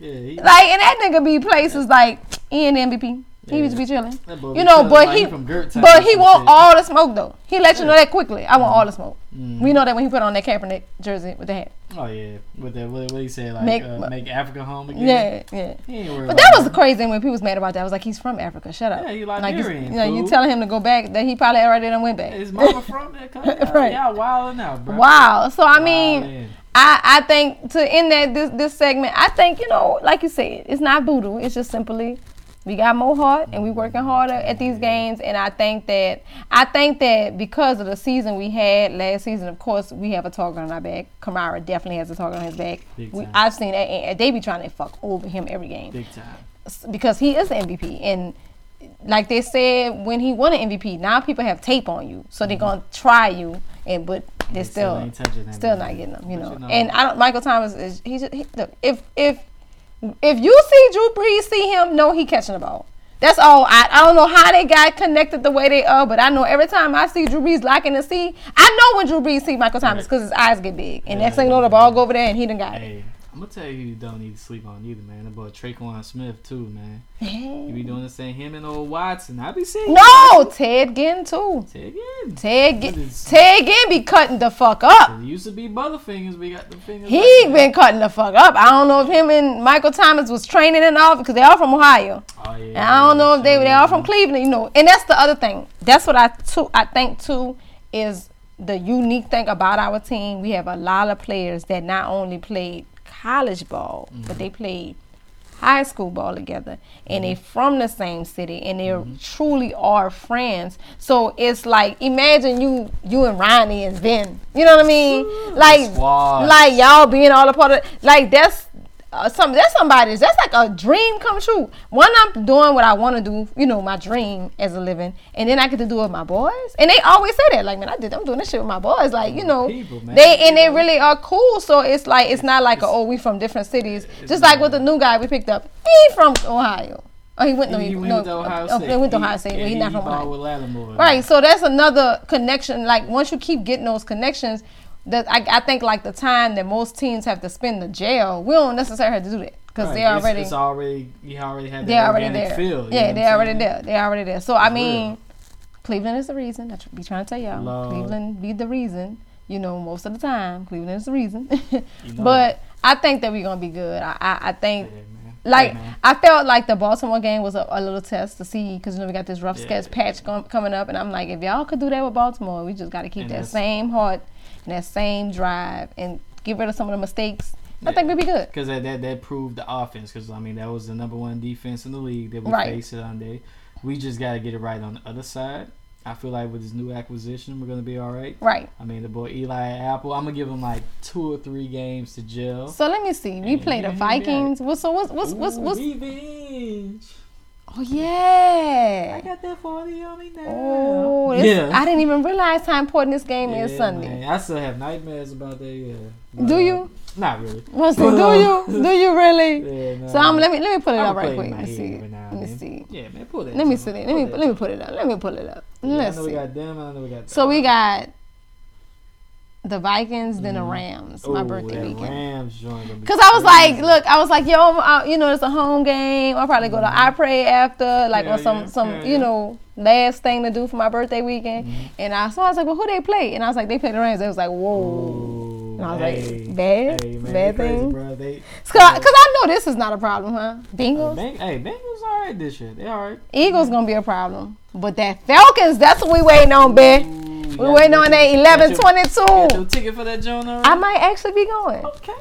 Yeah, Like and that nigga be places like in MVP. He Yeah. used to be chilling. You know, but he but he want all the smoke though. He let you know that quickly. I want all the smoke. Mm. We know that when he put on that Kaepernick jersey with the hat. Oh yeah, with that what, what he said like Make- uh, make Africa home again. Yeah, yeah. He ain't worried But that was crazy when people was mad about that. I was like, he's from Africa. Shut up. Yeah, he like you, Liberian, you know, you telling him to go back that he probably already done went back. His mama from that [LAUGHS] country. Right. Y'all wilding out, bro. Wow. So I mean, Wildin'. I I think to end that this this segment, I think you know, like you said, it's not voodoo. It's just simply we got more heart and we're working harder at these games. And I think that I think that because of the season we had last season, of course, we have a target on our back. Kamara definitely has a target on his back. We. I've seen that, and they be trying to fuck over him every game big time. because he is the MVP and like they said when he won an MVP, now people have tape on you, so they're mm-hmm. gonna try you. And but They It's still that still not getting them, you know. you know- And I don't. Michael Thomas is he just he, look if if if you see Drew Brees see him, know he catching the ball. That's all. I, I don't know how they got connected the way they are, but I know every time I see Drew Brees locking the see, I know when Drew Brees see Michael Thomas because his eyes get big. And next thing you know, the ball go over there and he done got it. I'm gonna tell you, who you don't need to sleep on either, man. That boy Tre'Quan Smith too, man. You be doing the same. Him and old Watson. I be seeing. No, Ted Ginn too. Say again. Ted Ginn, Ted Ginn be cutting the fuck up. It used to be Butterfingers. We got the fingers. He like that. been cutting the fuck up. I don't know if him and Michael Thomas was training and all because they all from Ohio. Oh, yeah, And I don't know if they they all from. Cleveland, you know. And that's the other thing. That's what I too I think too is the unique thing about our team. We have a lot of players that not only played college ball, but mm-hmm. they played high school ball together and they're mm-hmm. from the same city and they mm-hmm. truly are friends. So it's like imagine you you and Ronnie and Ben you know what I mean? Like like y'all being all a part of like that's uh, some that's somebody's that's like a dream come true. One, I'm doing what I want to do, you know, my dream as a living, and then I get to do it with my boys. And they always say that, like, man, I did, I'm doing this shit with my boys, like, you know, People, they and they really are cool. So it's like it's not like a, oh, we from different cities. Just like with the new guy we picked up, he from Ohio. Oh, he went no, He, he, he went no, to Ohio oh, State. he went to Ohio State, but yeah, he's not from Ohio. Right. So that's another connection. Like once you keep getting those connections, that I, I think like the time that most teams have to spend in jail, we don't necessarily have to do that because Right, they it's- already It's, already. You already had. they're already there. Feel, yeah, they're already saying? there. They're already there. So I mean, real. Cleveland is the reason. I be trying to tell y'all. Lord. Cleveland be the reason. You know, most of the time, Cleveland is the reason. [LAUGHS] You know but I think that we're gonna be good. I I, I think. Yeah. Like. I felt like the Baltimore game was a, a little test to see because you know we got this rough Yeah. sketch patch com- coming up, and I'm like, if y'all could do that with Baltimore, we just got to keep And that same heart and that same drive and get rid of some of the mistakes. I Yeah. think we'd be good. Because that, that that proved the offense. Because I mean, that was the number one defense in the league that we Right. faced Sunday. We just got to get it right on the other side. I feel like with this new acquisition, we're gonna be all right. Right. I mean, the boy Eli Apple. I'm gonna give him like two or three games to gel. So let me see. We play the. Vikings. What's so what's what's what's, Ooh, what's revenge? Oh yeah. I got that forty on me now. Oh, yeah. I didn't even realize how important this game is Sunday. man. I still have nightmares about that. Yeah. Do you? Not really. What's But, do uh, you? [LAUGHS] Do you really? Yeah, no, So I'm, let me let me pull it I'ma up right quick. Let me see. now Let me see. Yeah, man, pull that. Let me see. Let Pull me let me joint. put it up. Let me pull it up. Yeah, Let's I know we got them. I know we got. So we got the Vikings, then the mm-hmm. Rams. My Ooh, birthday weekend. Rams joint be Cause I was like, look, I was like, yo, uh, you know, it's a home game. I'll probably go to mm-hmm. I pray after, like, Yeah, or some, yeah, some, yeah, you know, last thing to do for my birthday weekend. Mm-hmm. And I, so I was like, well, who they play? And I was like, they play the Rams. They was like, whoa. Ooh, And I was hey, like, bad, hey, man, bad thing. bro. They, Cause, I- I know this is not a problem, huh? Uh, Bengals, Beng- hey, Bengals all right this year. They all right. Eagles gonna be a problem, but that Falcons, that's what we waiting on, bitch. We waiting on that got 11 your- Got your 22. ticket for that already? I might actually be going. Okay.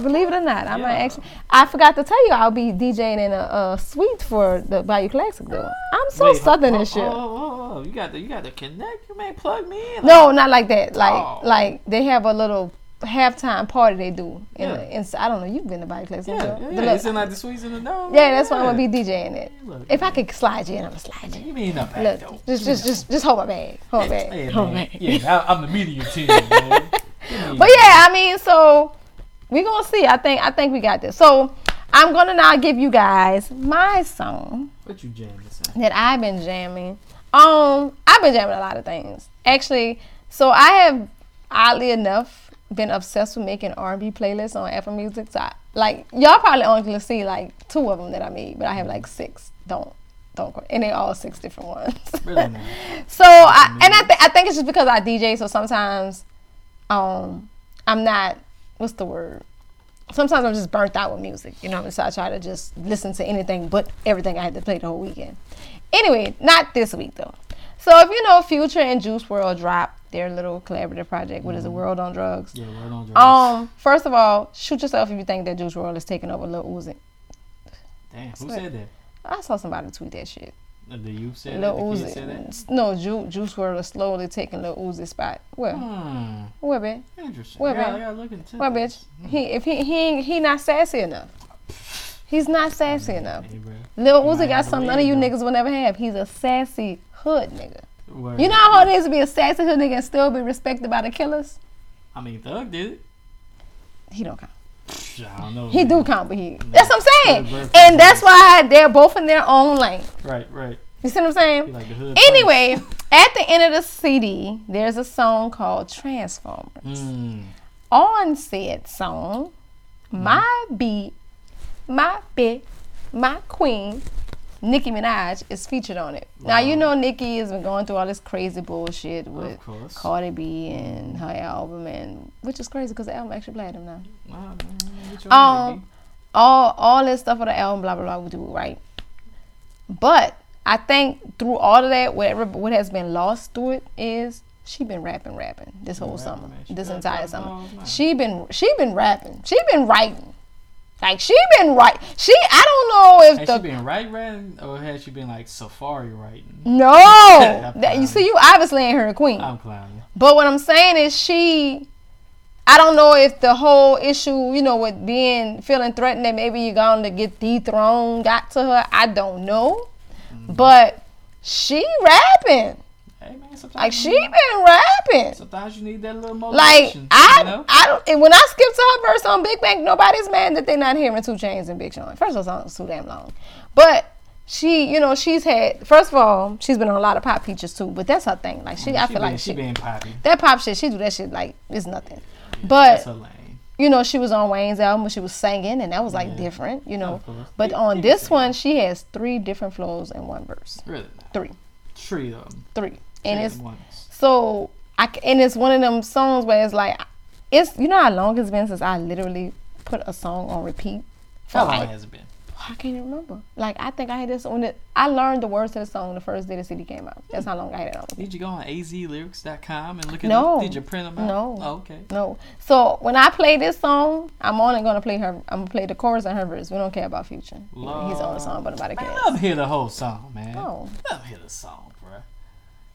Believe it or not, I might actually. I forgot to tell you, I'll be DJing in a, suite for the Bayou Classic though. [GASPS] I'm so Wait, southern oh, this year. Oh, oh, oh, oh, you got the you got to connect. You may plug me in. No, not like that. Like Oh. like they have a little halftime party they do. In Yeah. the, in, I don't know. You've been to Bayou Classic, Yeah, yeah, yeah. It's in like the sweets in the dome. yeah, that's why I'm gonna be DJing it. Look, If I could slide you in, I'm gonna slide you. You mean back Look, though? just just just just hold my bag, hold my bag, Hey, hold my bag. Yeah, I, I'm the media team, man. [LAUGHS] But yeah, I mean, so we're gonna see. I think I think we got this. So I'm gonna now give you guys my song What you jamming, that I've been jamming. Um, I've been jamming a lot of things actually. So I have, oddly enough, been obsessed with making R&B playlists on Apple Music. So I, like y'all probably only gonna see like two of them that I made, but I have like six. Don't don't quit. and they all six different ones. Really. [LAUGHS] So I and I th- I think it's just because I DJ. So sometimes, um, I'm not. What's the word? Sometimes I'm just burnt out with music. You know, what I mean? so I try to just listen to anything but everything I had to play the whole weekend. Anyway, not this week though. So if you know, Future and Juice WRLD dropped their little collaborative project. What is it? WRLD on Drugs. Yeah, word on drugs. Um, first of all, shoot yourself if you think that Juice WRLD is taking over Lil Uzi. Damn, who said that? I saw somebody tweet that shit. Uh, The youth said that? Lil The said that? Uzi. No, Ju- Juice WRLD is slowly taking Lil Uzi's spot. Where? Hmm, Where, bitch? interesting. Well, yeah, man. I gotta look Well, this. bitch, he if he he he not sassy enough. He's not sassy enough. Hey. Lil Uzi got something none of you though. niggas will never have. He's a sassy hood nigga. Word. You know how hard it is to be a sassy hood nigga and still be respected by the killers? I mean, Thug did it. He don't count. I don't know. He man. do count, but he. That's what I'm saying. And that's why they're both in their own lane. Right, right. You see what I'm saying? Like. Anyway, [LAUGHS] at the end of the CD, there's a song called Transformers. Mm. On said song, my beat, my bit, my queen, Nicki Minaj is featured on it. Now you know Nicki has been going through all this crazy bullshit with. Cardi B and her album, and which is crazy because the album actually platinum now. Nah, man, Um, all all this stuff for the album, blah blah blah, we do right. But I think through all of that, whatever what has been lost through it is she been rapping, rapping this whole rapping, summer, this entire summer. She been she been rapping, she been writing, like she been right. She I don't know if Has the she been right writing, or has she been like safari writing? [LAUGHS] no [LAUGHS] that, you see you obviously ain't her a queen. I'm clowning. But what I'm saying is she I don't know if the whole issue, you know, with being feeling threatened that maybe you're going to get dethroned got to her. I don't know. Mm-hmm. But she rapping. Hey man, sometimes Like she need- been rapping. Sometimes you need that little motivation. Like. I, you know? I don't. And when I skip to her verse on Big Bank, nobody's mad that they're not hearing 2 Chainz and Big Sean. First of all, song's too damn long, but she, you know, she's had. First of all, she's been on a lot of pop features too, but that's her thing. Like she, oh, I she feel been, like she she, been poppy. that pop shit, she do that shit like it's nothing. That's But you know, she was on Wayne's album, she was singing, and that was like different, you know. But on this one, she has three different flows in one verse. Really, Three, three of them. three, and it's once. so I and it's one of them songs where it's like it's you know how long it's been since I literally put a song on repeat. For How long like, has it been? I can't even remember. Like I think I had this on it. I learned the words to the song the first day the CD came out. That's how long I had it on. Did you go on azlyrics.com and look at No. it? Did you print them out? No. Oh, okay. No. So when I play this song, I'm only gonna play her. I'm gonna play the chorus and her verse. We don't care about Future. He's on the song, but nobody cares. let him hear the whole song, man. Oh. Let him hear the song.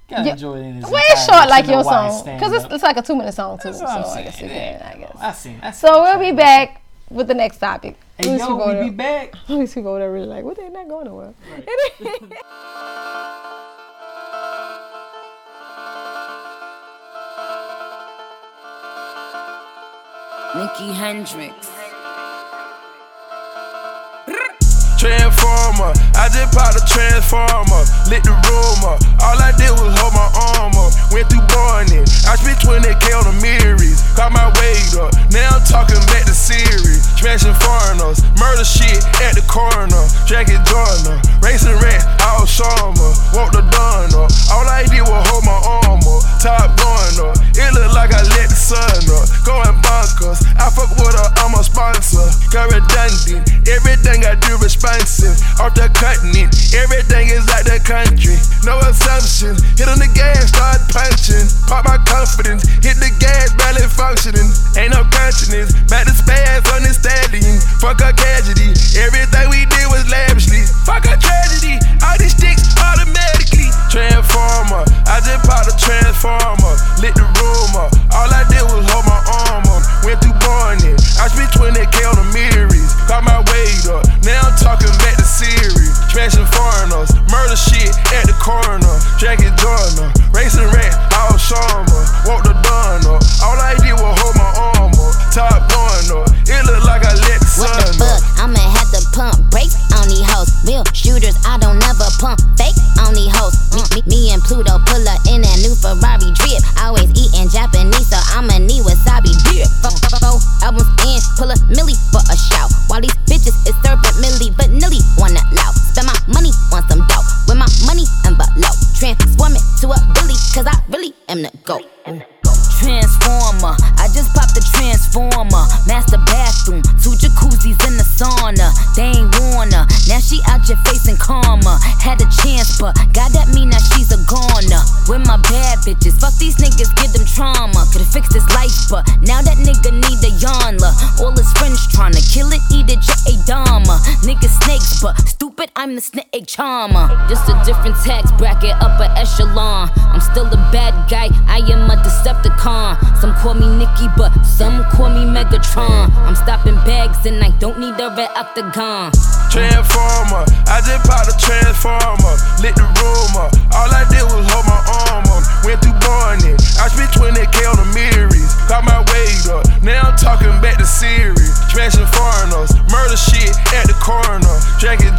Gotta Yeah. enjoy it in its Well, it's short like your song because it's, it's like a two minute song too. That's So I'm I saying. guess It it I guess. I seen. I So we'll be back with the next topic. Hey, Louis yo, people we there- be back. Louis people over there really like, what they not going nowhere. [LAUGHS] [LAUGHS] Nikki Hendrix. Transformer, I just popped a transformer, lit the room up. All I did was hold my arm up, went through Barney. I spent 20k on the mirrors, caught my weight up. Now I'm talking back to Siri, smashing foreigners, murder shit at the corner, Jackie Joyner, racing rats, all summer, want the done up. All I did was hold my arm up, top going up. It look like I let the sun up, going bonkers. I fuck with her, I'm a sponsor, got redundant. Everything I do off the continent. Everything is like the country, no assumptions. Hit on the gas, start punching. Pop my confidence, hit the gas, barely functioning. Ain't no consciousness, back to spaz on the stallion. Fuck a casualty, everything we did was lavishly. Fuck a tragedy, all these sticks automatically. Transformer, I just popped a transformer, lit the room up. All I did was hold my arm up, went through Barney. I spent 20k on the mirrors, got my weight up. Now I'm talking back to Siri, smashing foreigners, murder shit at the corner. Jackie Joyner, racing rats, all summer, walk the dawn up. All I did was hold my arm up, top going up. It look like I let the What sun the up. fuck? I'ma have to pump brakes on these hoes. Real shooters, I don't never pump fake on these hoes. Me, me, me and Pluto pull up in that new Ferrari drip. Always charmer. Just a different tax bracket, upper echelon. I'm still a bad guy, I am a Decepticon. Some call me Nikki, but some call me Megatron. I'm stopping bags and I don't need a red the. Transformer, I just popped a transformer, lit the room up. All I did was hold my arm up. Went through morning, I spent 20k on the mirrors. Got my weight up, now I'm talking back to Siri. Smashing foreigners, murder shit at the corner. Drinking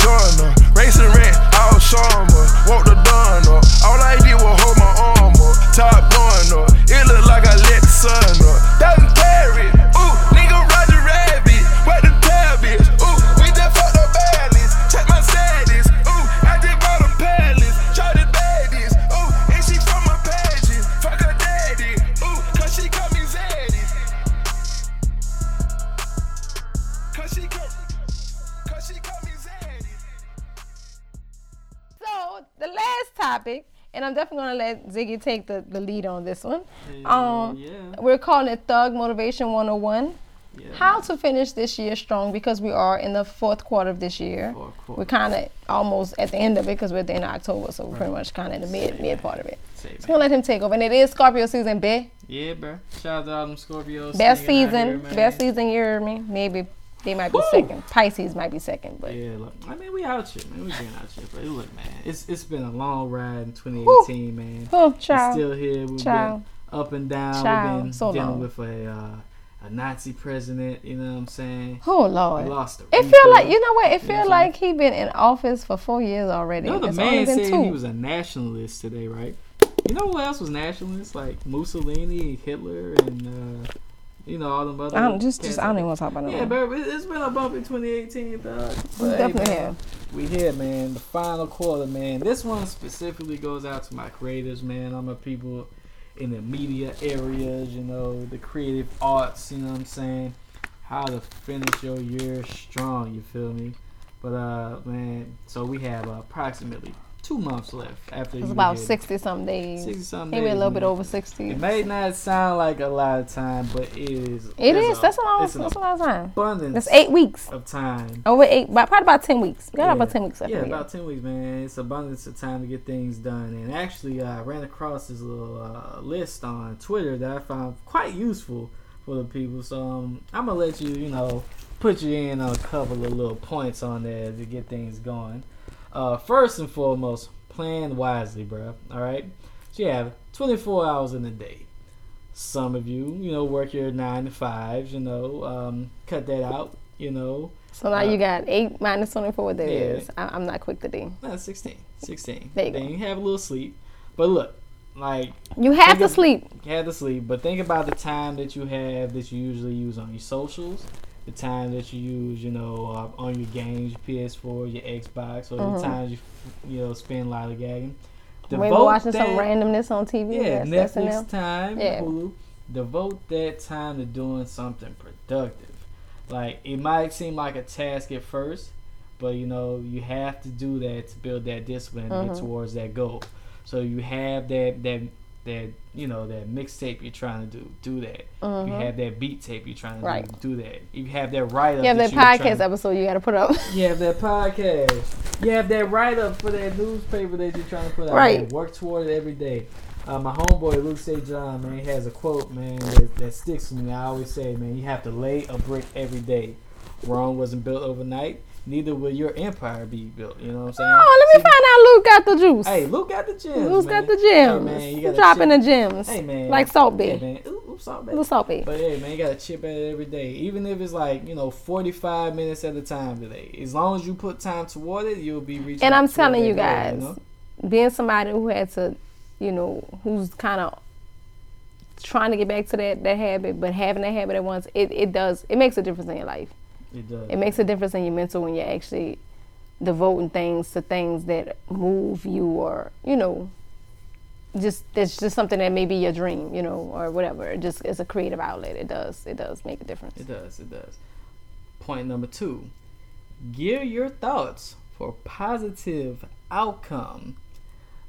Racing rats, all summer. Walk the dawn up, all I did was hold my arm up. Top going up, it look like I let the sun up. Let Ziggy take the, the lead on this one. Um, yeah. we're calling it Thug Motivation 101. Yeah. How to finish this year strong because we are in the fourth quarter of this year. We're kind of almost at the end of it because we're at the end of October, so we're pretty much kind of in the mid mid part of it. Say, So gonna let him take over, and it is Scorpio season, be Yeah, bro. Shout out to all them Scorpios. best season, here, best season. year, me? Maybe they might be Woo! second. Pisces might be second, but Yeah, look. I mean, we out here, man. We been out here, but look, man. It's it's been a long ride in 2018, man. oh, We're child, still here. We've child. been up and down. Child, We've been so dealing long. with a uh, a Nazi president. You know what I'm saying? Oh Lord, We lost the. It feel like you know what? It You know feel like he been in office for four years already. You know, the It's man said two. he was a nationalist today, right? You know who else was nationalist? Like Mussolini, and Hitler, and uh, you know all them other. I don't just just I don't even want to talk about it. Yeah, more. it's been a bumpy 2018, dog. We But, hey, definitely man, have. We here, man. The final quarter, man. This one specifically goes out to my creators, man. I'm a people in the media areas, you know, the creative arts, you know what I'm saying? How to finish your year strong, you feel me? But uh man, so we have uh, approximately two months left after It's about sixty something days. 60 something Maybe a little bit over sixty. It may not sound like a lot of time, but it is. It is. That's a lot. it's an That's a lot of time. abundance That's eight weeks. of time Over eight, about, probably about ten weeks. We got Yeah. about ten weeks left. Yeah, in the year. about ten weeks, man. It's abundance of time to get things done. And actually, uh, I ran across this little uh, list on Twitter that I found quite useful for the people. So um, I'm gonna let you, you know, put you in on a couple of little points on there to get things going. Uh, first and foremost, plan wisely, bro. All right. So you have 24 hours in a day. Some of you, you know, work your nine to fives. You know, um, cut that out. You know, So now Uh, you got eight minus twenty four. What that yeah. is? I, I'm not quick to do. No, 16. 16. There you then go. you have a little sleep. But look, like, You have to of- sleep. you have to sleep, but think about the time that you have that you usually use on your socials, the time that you use, you know, uh, on your games, your PS4, your Xbox, or the Mhm. times you, you know, spend lollygagging. Maybe watching some randomness on TV. Yeah, that's Netflix enough. time, Yeah. Hulu. Devote that time to doing something productive. Like it might seem like a task at first, but you know you have to do that to build that discipline and get Mhm. towards that goal. So you have that that that you know that mixtape you're trying to do, do that. You Mhm. have that beat tape you're trying to Right. do, do that. You have that write up. You have that you're podcast episode you got to put up. [LAUGHS] you have that podcast. You have that write up for that newspaper that you're trying to put out. Right. Man. Work toward it every day. Uh, my homeboy Luke St. John, man, he has a quote, man, that, that sticks to me. I always say, man, you have to lay a brick every day. Rome wasn't built overnight. Neither will your empire be built. You know what I'm saying? Oh, let me See- find out Luke got the juice. Hey, Luke got the gems. Luke's man. got the Hey, gems. man, you dropping the chip- gems. Hey, man. Like Salt Hey, man. Ooh, ooh, Salt Bae. Little Salt Bae. But hey, man, you gotta chip at it every day, even if it's like you know forty five minutes at a time today. As long as you put time toward it, you'll be reaching. And I'm telling you guys, know? being somebody who had to, you know, who's kind of trying to get back to that, that habit, but having that habit at once, it, it does, it makes a difference in your life. It does. It makes a difference in your mental when you're actually devoting things to things that move you or, you know, just that's just something that may be your dream, you know, or whatever. It just it's a creative outlet. It does. It does make a difference. It does. It does. Point number two: gear your thoughts for positive outcome.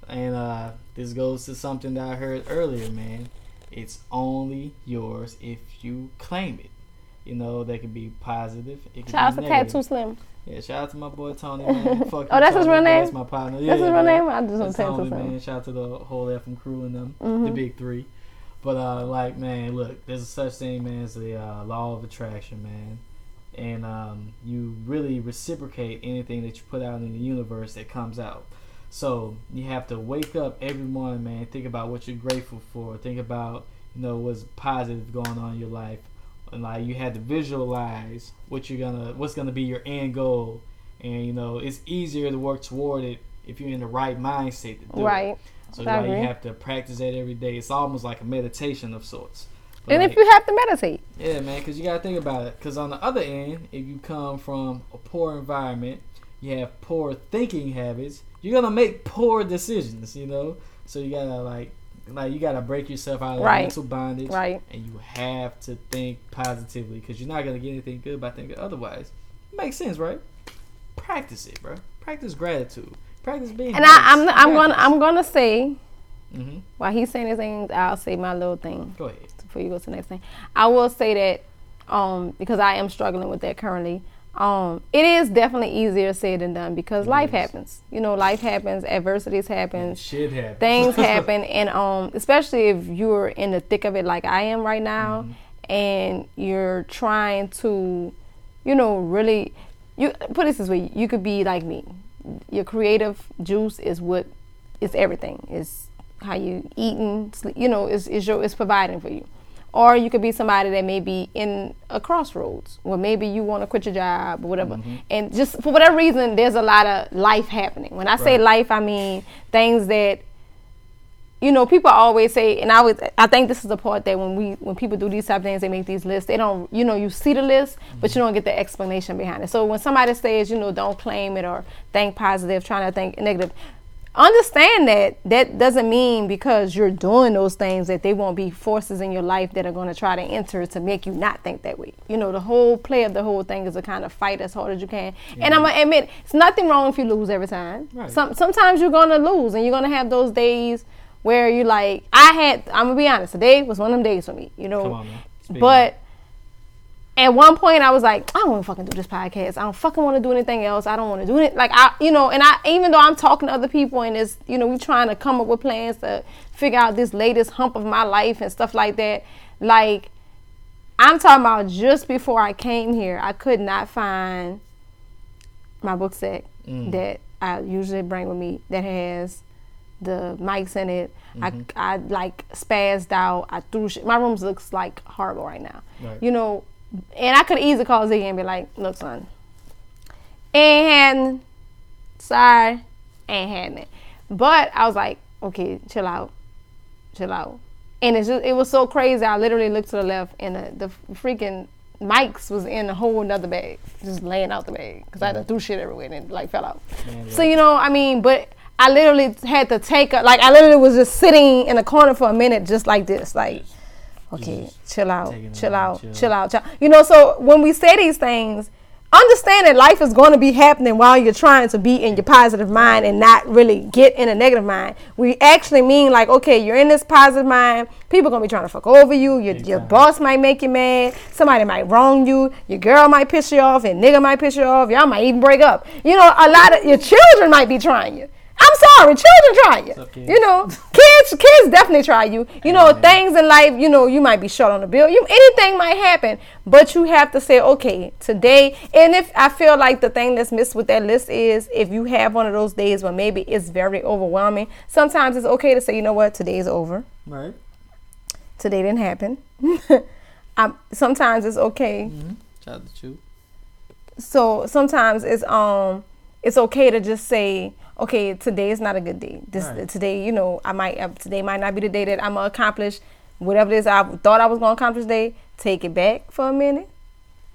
And uh, this goes to something that I heard earlier, man. It's only yours if you claim it. You know, that could be positive. It could Shout out be to negative. Tattoo Slim. Yeah, shout out to my boy Tony, man. [LAUGHS] Fuck Oh, that's his real name? That's my partner. That's his real man. name. I just want homie, Slim. man. Shout out to the whole FM crew and them, the Mhm. big three. But uh, like man, look, there's a such thing, man, as the uh, law of attraction, man, and um, you really reciprocate anything that you put out in the universe that comes out. So you have to wake up every morning, man. Think about what you're grateful for. Think about you know what's positive going on in your life, and like you have to visualize what you're gonna, what's gonna be your end goal, and you know it's easier to work toward it if you're in the right mindset to do it. Right. So I like, you have to practice that every day. It's almost like a meditation of sorts. But And like- if you have to meditate, yeah, man, because you gotta think about it. Because on the other end, if you come from a poor environment, you have poor thinking habits. You're gonna make poor decisions. You know, so you gotta like, like you gotta break yourself out of Right. mental bondage, Right. And you have to think positively because you're not gonna get anything good by thinking otherwise. Makes sense, right? Practice it, bro. Practice gratitude. Practice being. and I, I'm I'm gonna I'm gonna say hmm while he's saying his things, I'll say my little thing. Go ahead. before you go to the next thing. I will say that um, because I am struggling with that currently. Um, it is definitely easier said than done because life happens. You know, life happens, adversities happen, Shit happens. things [LAUGHS] happen, and um, especially if you're in the thick of it like I am right now, and you're trying to, you know, really, you put it this way: you could be like me. Your creative juice is what is everything. Is how you eating, sleep, you know, is is your is providing for you. Or you could be somebody that may be in a crossroads, where maybe you want to quit your job or whatever, mm-hmm. and just for whatever reason, there's a lot of life happening. When I say life, I mean things that you know, people always say, and I was, I think this is the part that when we, when people do these type of things, they make these lists. They don't, you know, you see the list, but mm-hmm. you don't get the explanation behind it. So when somebody says, you know, don't claim it or think positive, trying to think negative, understand that that doesn't mean because you're doing those things that they won't be forces in your life that are going to try to enter to make you not think that way. You know, the whole play of the whole thing is to kind of fight as hard as you can. And I'm gonna admit, it's nothing wrong if you lose every time. Right. Some sometimes you're gonna lose, and you're gonna have those days where you're like. I had. I'm gonna be honest. Today was one of them days for me. You know. On. But at one point, I was like, I don't want to fucking do this podcast. I don't fucking want to do anything else. I don't want to do it. Like I, you know, and I even though I'm talking to other people and it's, you know, we trying to come up with plans to figure out this latest hump of my life and stuff like that. Like I'm talking about just before I came here, I could not find my book set mm. that I usually bring with me that has the mics in it. I, mm-hmm. I like spazzed out. I threw shit. My room looks like horrible right now. Right. You know, and I could easily call Ziggy and be like, look, son, ain't happening. Sorry, ain't happening. But I was like, okay, chill out. Chill out. And it's just, it was so crazy. I literally looked to the left and the, the freaking mics was in a whole another bag, just laying out the bag because I done threw shit everywhere and it like fell out. Man, So you know, I mean, but I literally had to take a like I literally was just sitting in a corner for a minute, just like this, like, okay, chill out, chill out, out, chill. chill out, chill. You know, so when we say these things, understand that life is going to be happening while you're trying to be in your positive mind and not really get in a negative mind. We actually mean like, okay, you're in this positive mind. People are gonna be trying to fuck over you. Your, your boss might make you mad. Somebody might wrong you. Your girl might piss you off, and nigga might piss you off. Y'all might even break up. You know, a lot of your children might be trying you. I'm sorry, children try you. okay. You know, kids, kids definitely try you. You know, things in life, you know, you might be short on the bill. You anything might happen, but you have to say, okay, today. And if I feel like the thing that's missed with that list is if you have one of those days where maybe it's very overwhelming, sometimes it's okay to say, you know what, today's over. Right. Today didn't happen. [LAUGHS] um, sometimes it's okay Shout out to so sometimes it's um it's okay to just say okay today is not a good day. This Right. today you know i might uh, today might not be the day that i'm gonna accomplish whatever it is i thought i was gonna accomplish today. Take it back for a minute.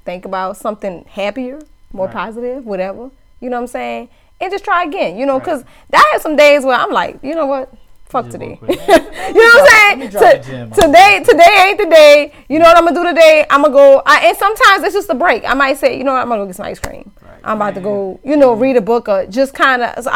Think about something happier more Right. positive whatever. You know what i'm saying? And just try again you know because i have some days where i'm like you know what fuck today it. [LAUGHS] you know what I'm saying? To- today, today ain't the day. You know what I'm gonna do today? I'm gonna go. I, and sometimes it's just a break. I might say, you know what? I'm gonna go get some ice cream. Right. I'm about to go, you know, read a book or just kind of. So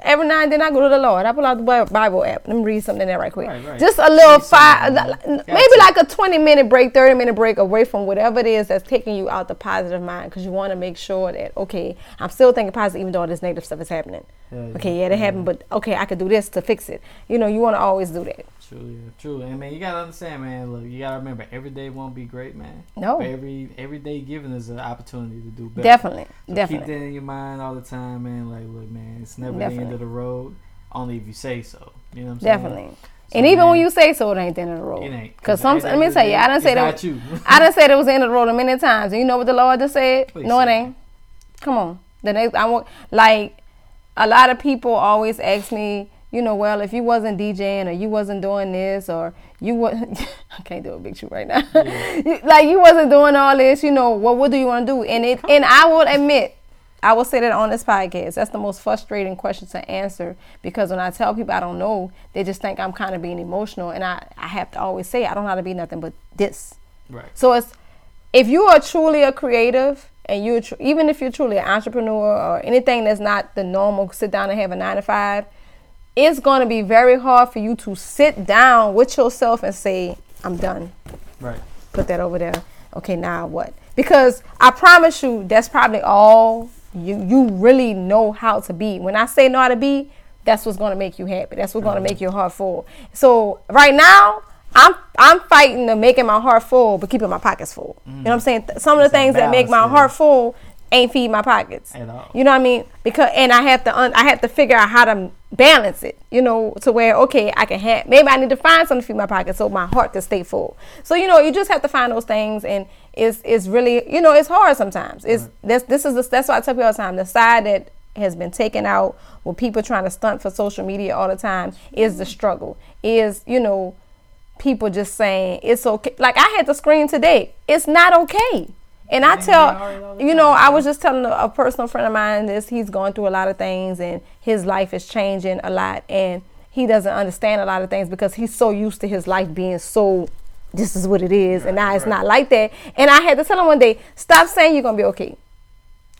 every now and then I go to the Lord. I pull out the Bible app. Let me read something there right quick. Right, right. Just a little five, maybe like a 20 minute break, 30 minute break away from whatever it is that's taking you out the positive mind because you want to make sure that okay, I'm still thinking positive even though all this negative stuff is happening. Yeah, yeah. Okay, yeah, that happened, but okay, I could do this to fix it. You know, you want to always do that. True, yeah, true. And man, you gotta understand, man. Look, you gotta remember, every day won't be great, man. No. But every every day given is an opportunity to do better. Definitely, So definitely. Keep that in your mind all the time, man. Like, look, man, it's never the end of the road. Only if you say so. You know what I'm saying? Definitely. So, and even when you say so, it ain't the end of the road. it ain't. Because at some, let me tell you, I didn't say that. you. [LAUGHS] I done said it was the end of the road a many times. And you know what the Lord just said? He no, it ain't. Come on. The next, I want like a lot of people always ask me, you know, well, if you wasn't DJing or you wasn't doing this or you was, [LAUGHS] I can't do a big shoot right now. [LAUGHS] You- like you wasn't doing all this, you know, what what do you want to do? And it, and I will admit, I will say that on this podcast. That's the most frustrating question to answer because when I tell people I don't know, they just think I'm kind of being emotional, and I I have to always say I don't know how to be nothing but this. Right. So it's if you are truly a creative and you're tr- even if you're truly an entrepreneur or anything that's not the normal sit down and have a nine to five, it's going to be very hard for you to sit down with yourself and say, "I'm done." Right. Put that over there. Okay, now what? Because I promise you, that's probably all you you really know how to be. When I say know how to be, that's what's going to make you happy. That's what's going to mm-hmm. make your heart full. So right now. I'm I'm fighting to making my heart full, but keeping my pockets full. You know what I'm mm-hmm. saying? Some of the It's things that make my yeah. heart full ain't feed my pockets. At all. You know what I mean? Because and I have to un, I have to figure out how to balance it. You know, to where okay, I can have maybe I need to find something to feed my pocket so my heart can stay full. So you know, you just have to find those things, and it's it's really you know it's hard sometimes. It's this this is the, that's why I tell people all the time. The side that has been taken out with people trying to stunt for social media all the time is the struggle. Is you know people just saying it's okay. Like I had to scream today. It's not okay. And I tell, you know, I was just telling a, a personal friend of mine this. He's going through a lot of things, and his life is changing a lot, and he doesn't understand a lot of things because he's so used to his life being so. This is what it is, and now it's not like that. And I had to tell him one day, stop saying you're gonna be okay.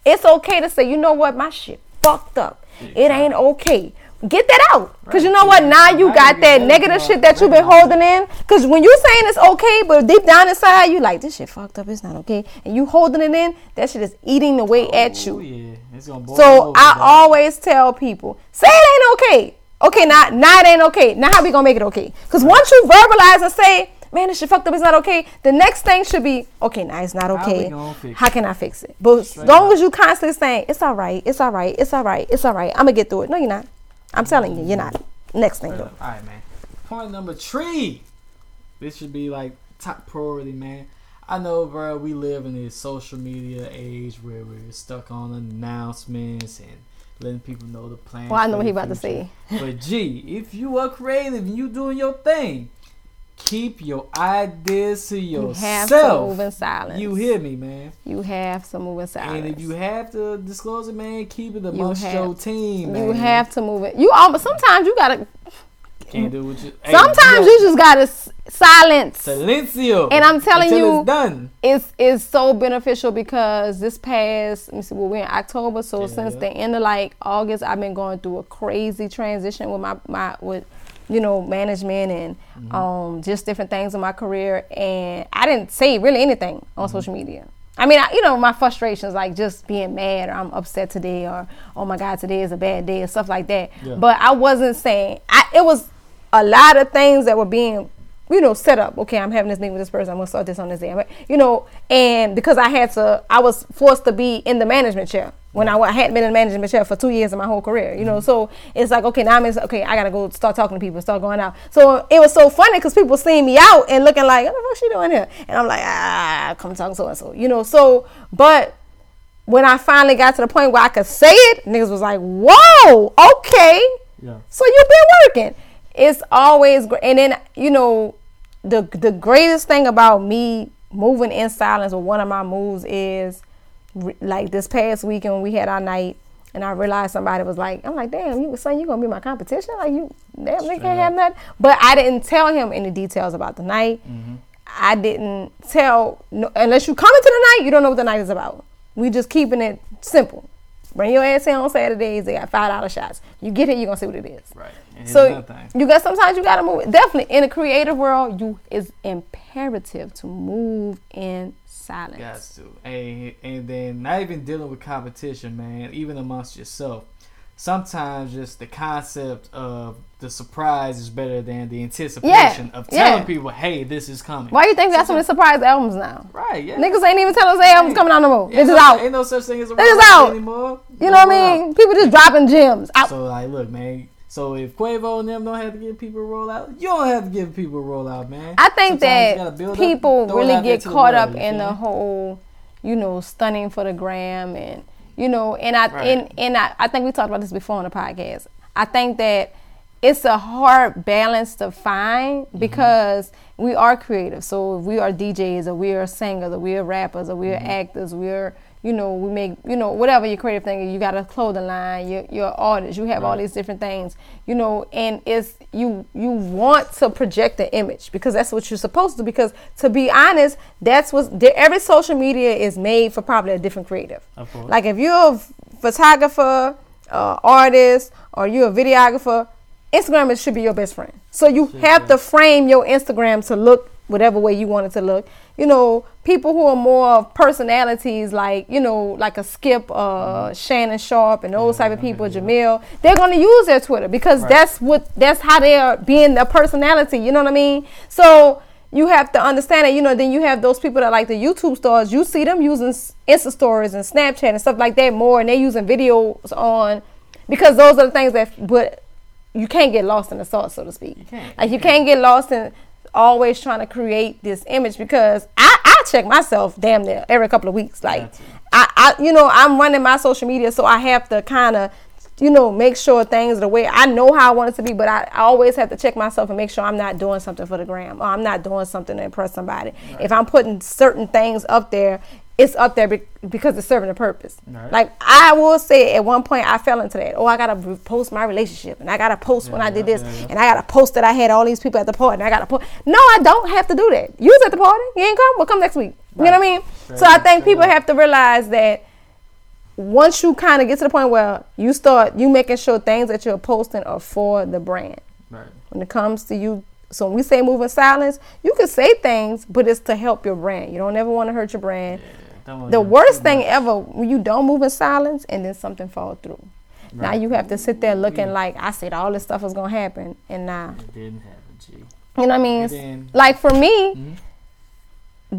It's okay to say, you know what, my shit fucked up. It ain't okay. Get that out. Cause you know what? Now you got that negative shit that you've been holding in. Cause when you're saying it's okay, but deep down inside you like this shit fucked up. It's not okay, and you holding it in. That shit is eating away at Oh you. yeah, it's gonna boil So I always tell people, say it ain't okay. Okay, now now it ain't okay. Now how we gonna make it okay? Cause once you verbalize and say, man, this shit fucked up. It's not okay. The next thing should be, okay, now it's not okay. How can I fix it? But as long as you constantly saying, it's all right, it's all right, it's all right, it's all right. I'm gonna get through it. No, you're not. I'm telling you, you're not. Next thing. All right, man. Point number three. This should be like top priority, man. I know, bro. We live in this social media age where we're stuck on announcements and letting people know the plans. Well, I know what he about to say. [LAUGHS] But gee, if you are creative and you doing your thing, keep your ideas to yourself. You have to move in silence. You hear me, man. You have to move in silence. And if you have to disclose it, man, keep it amongst have- your team, man. you have to move it. You all, but sometimes you gotta. Can't do what you. Sometimes yo, you just gotta silence. Silencio. And I'm telling you- it's done. it's it's so beneficial because this past let me see well we're in October so Yeah, since the end of like August I've been going through a crazy transition with my my with you know management and Mm-hmm. um just different things in my career and I didn't say really anything Mm-hmm. on social media. I mean, I, you know, my frustrations like just being mad or I'm upset today or oh my god today is a bad day or stuff like that. Yeah. But I wasn't saying I it was a lot of things that were being you know, set up. Okay, I'm having this meeting with this person. I'm gonna start this on this day. You know, and because I had to, I was forced to be in the management chair when I, I hadn't been in the management chair for two years in my whole career. You know, so it's like okay, now I'm in, okay. I gotta go start talking to people, start going out. So it was so funny because people seeing me out and looking like, what the fuck she doing here? And I'm like, ah, come talk so and so. You know, so but when I finally got to the point where I could say it, niggas was like, whoa, okay. Yeah. So you've been working. It's always great. And then, you know, the the greatest thing about me moving in silence with one of my moves is like this past weekend when we had our night and I realized somebody was like, I'm like, damn, you son, you gonna be my competition? Like you damn they can't have nothing. But I didn't tell him any details about the night. Mm-hmm. I didn't tell no, unless you come into the night, you don't know what the night is about. We just keeping it simple. Bring your ass in on Saturdays. They got five dollar shots. You get it, you are gonna see what it is. Right. So you got sometimes you gotta move. Definitely in the creative world, you it's imperative to move in silence. Got to. And, and then not even dealing with competition, man, even amongst yourself. sometimes just the concept of the surprise is better than the anticipation of telling yeah. people, "Hey, this is coming." Why do you think we got so many surprise albums now? Right? Yeah. Niggas ain't even telling us their albums coming out no more. It's no, out. Ain't no such thing as a roll out. anymore. You know what I mean? People just dropping gems out. So like, look, man. So if Quavo and them don't have to give people a rollout, you don't have to give people a rollout, man. I think Sometimes that build up, people really get caught world, up in the whole, you know, stunning for the gram and you know, and I Right. and, and I, I think we talked about this before on the podcast. I think that it's a hard balance to find Mm-hmm. because we are creative. So if we are DJs or we are singers or we are rappers or we are Mm-hmm. actors, we are you know, we make you know, whatever your creative thing is, you got a clothing line, you're you're artist, you have all these different things, you know, and it's you you want to project the image because that's what you're supposed to because to be honest, that's what every social media is made for probably a different creative. Like if you're a photographer, uh, artist, or you're a videographer, Instagram should be your best friend. So you have to frame your Instagram to look whatever way you want it to look. You know, people who are more of personalities, like you know, like a Skip, uh, Shannon Sharpe, and those type of people, Jemele, they're gonna use their Twitter because that's what that's how they are being their personality. You know what I mean? So you have to understand that, you know, then you have those people that like the YouTube stars. You see them using Insta stories and Snapchat and stuff like that more, and they using videos on because those are the things that. But you can't get lost in the sauce, so to speak. You. Like you can't get lost in always trying to create this image because I, I check myself damn near every couple of weeks. Like I, I you know I'm running my social media, so I have to kind of you know make sure things are the way I know how I want it to be, but I, I always have to check myself and make sure I'm not doing something for the gram or I'm not doing something to impress somebody. If I'm putting certain things up there. It's up there be- because it's serving a purpose. Right. Like I will say, at one point I fell into that. Oh, I gotta re- post my relationship, and I gotta post when I did this, yeah, yeah. and I gotta post that I had all these people at the party, and I gotta post. No, I don't have to do that. You was at the party, you ain't come. Well, come next week. You know what I mean? So I think people have to realize that once you kind of get to the point where you start, you making sure things that you're posting are for the brand. Right. When it comes to you, so when we say move in silence, you can say things, but it's to help your brand. You don't ever want to hurt your brand wanna the worst thing much. ever when you don't move in silence and then something fall through. Now you have to sit there looking like I said all this stuff was gonna happen, and now It didn't happen, G. you know what I mean. Then- like for me, hmm?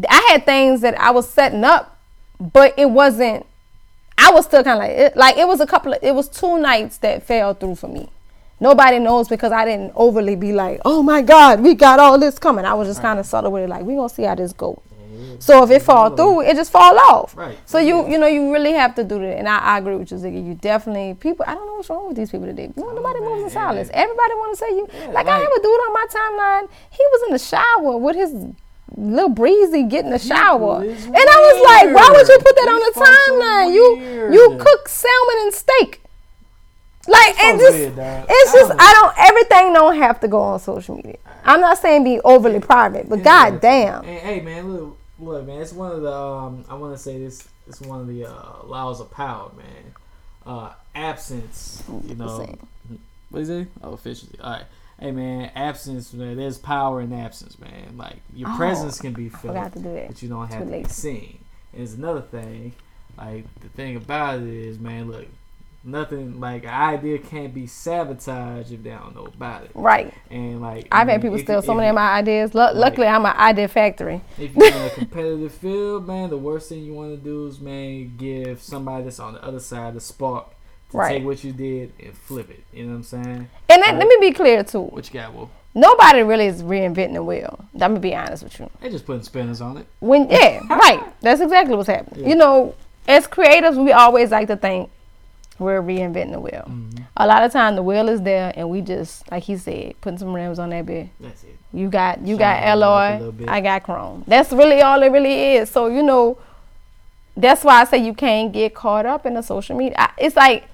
I had things that I was setting up, but it wasn't. I was still kind of like it, like it was a couple of it was two nights that fell through for me. Nobody knows because I didn't overly be like, oh my God, we got all this coming. I was just kind of subtle with it, like we gonna see how this So if it fall through, it just fall off. Right. So you you know you really have to do that, and I, I agree with you, Ziggy. You definitely people. I don't know what's wrong with these people today. Know, nobody moves in silence. yeah. Everybody want to say you. like, I have a dude on my timeline. He was in the shower with his little breezy getting the shower, and I was like, why would you put that on the timeline? You you cook salmon and steak. Like and just weird, it's I just I don't everything don't have to go on social media. I'm not saying be overly private, but god damn. Hey, hey, man, look, look, man. It's one of the. Um, I want to say this. It's one of the uh, laws of power, man. Uh, absence. You know. What is it? Oh, efficiency. All right. Hey, man. Absence. Man, there's power in absence, man. Like your Oh, presence can be felt, forgot to do that. but you don't have to be seen. And it's another thing. Like the thing about it is, man. Look. Nothing like an idea can't be sabotaged if they don't know about it. Right. And like I've I had people steal so many of my ideas. Lu- Luckily, I'm an idea factory. if you're in a [LAUGHS] competitive field, man, the worst thing you want to do is, man, give somebody that's on the other side the spark to Right. take what you did and flip it. You know what I'm saying? And let, let me be clear too. What you got, Will? Nobody really is reinventing the wheel. I'm gonna be honest with you. They're just putting spinners on it. When yeah, [LAUGHS] right. That's exactly what's happening. You know, as creatives, we always like to think we're reinventing the wheel. Mm-hmm. A lot of time, the wheel is there, and we just, like he said, putting some rims on that bit. That's it. You got you Shine got it up a alloy. I got chrome. That's really all it really is. So you know, that's why I say you can't get caught up in the social media. I, it's like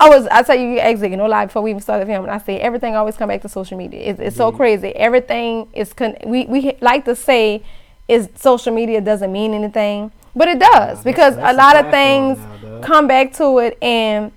I was I tell you you exit you know live before we even started filming. I say everything always come back to social media. It's, it's so crazy. Everything is con- we we like to say is social media doesn't mean anything, but it does because that's a lot of things now, come back to it and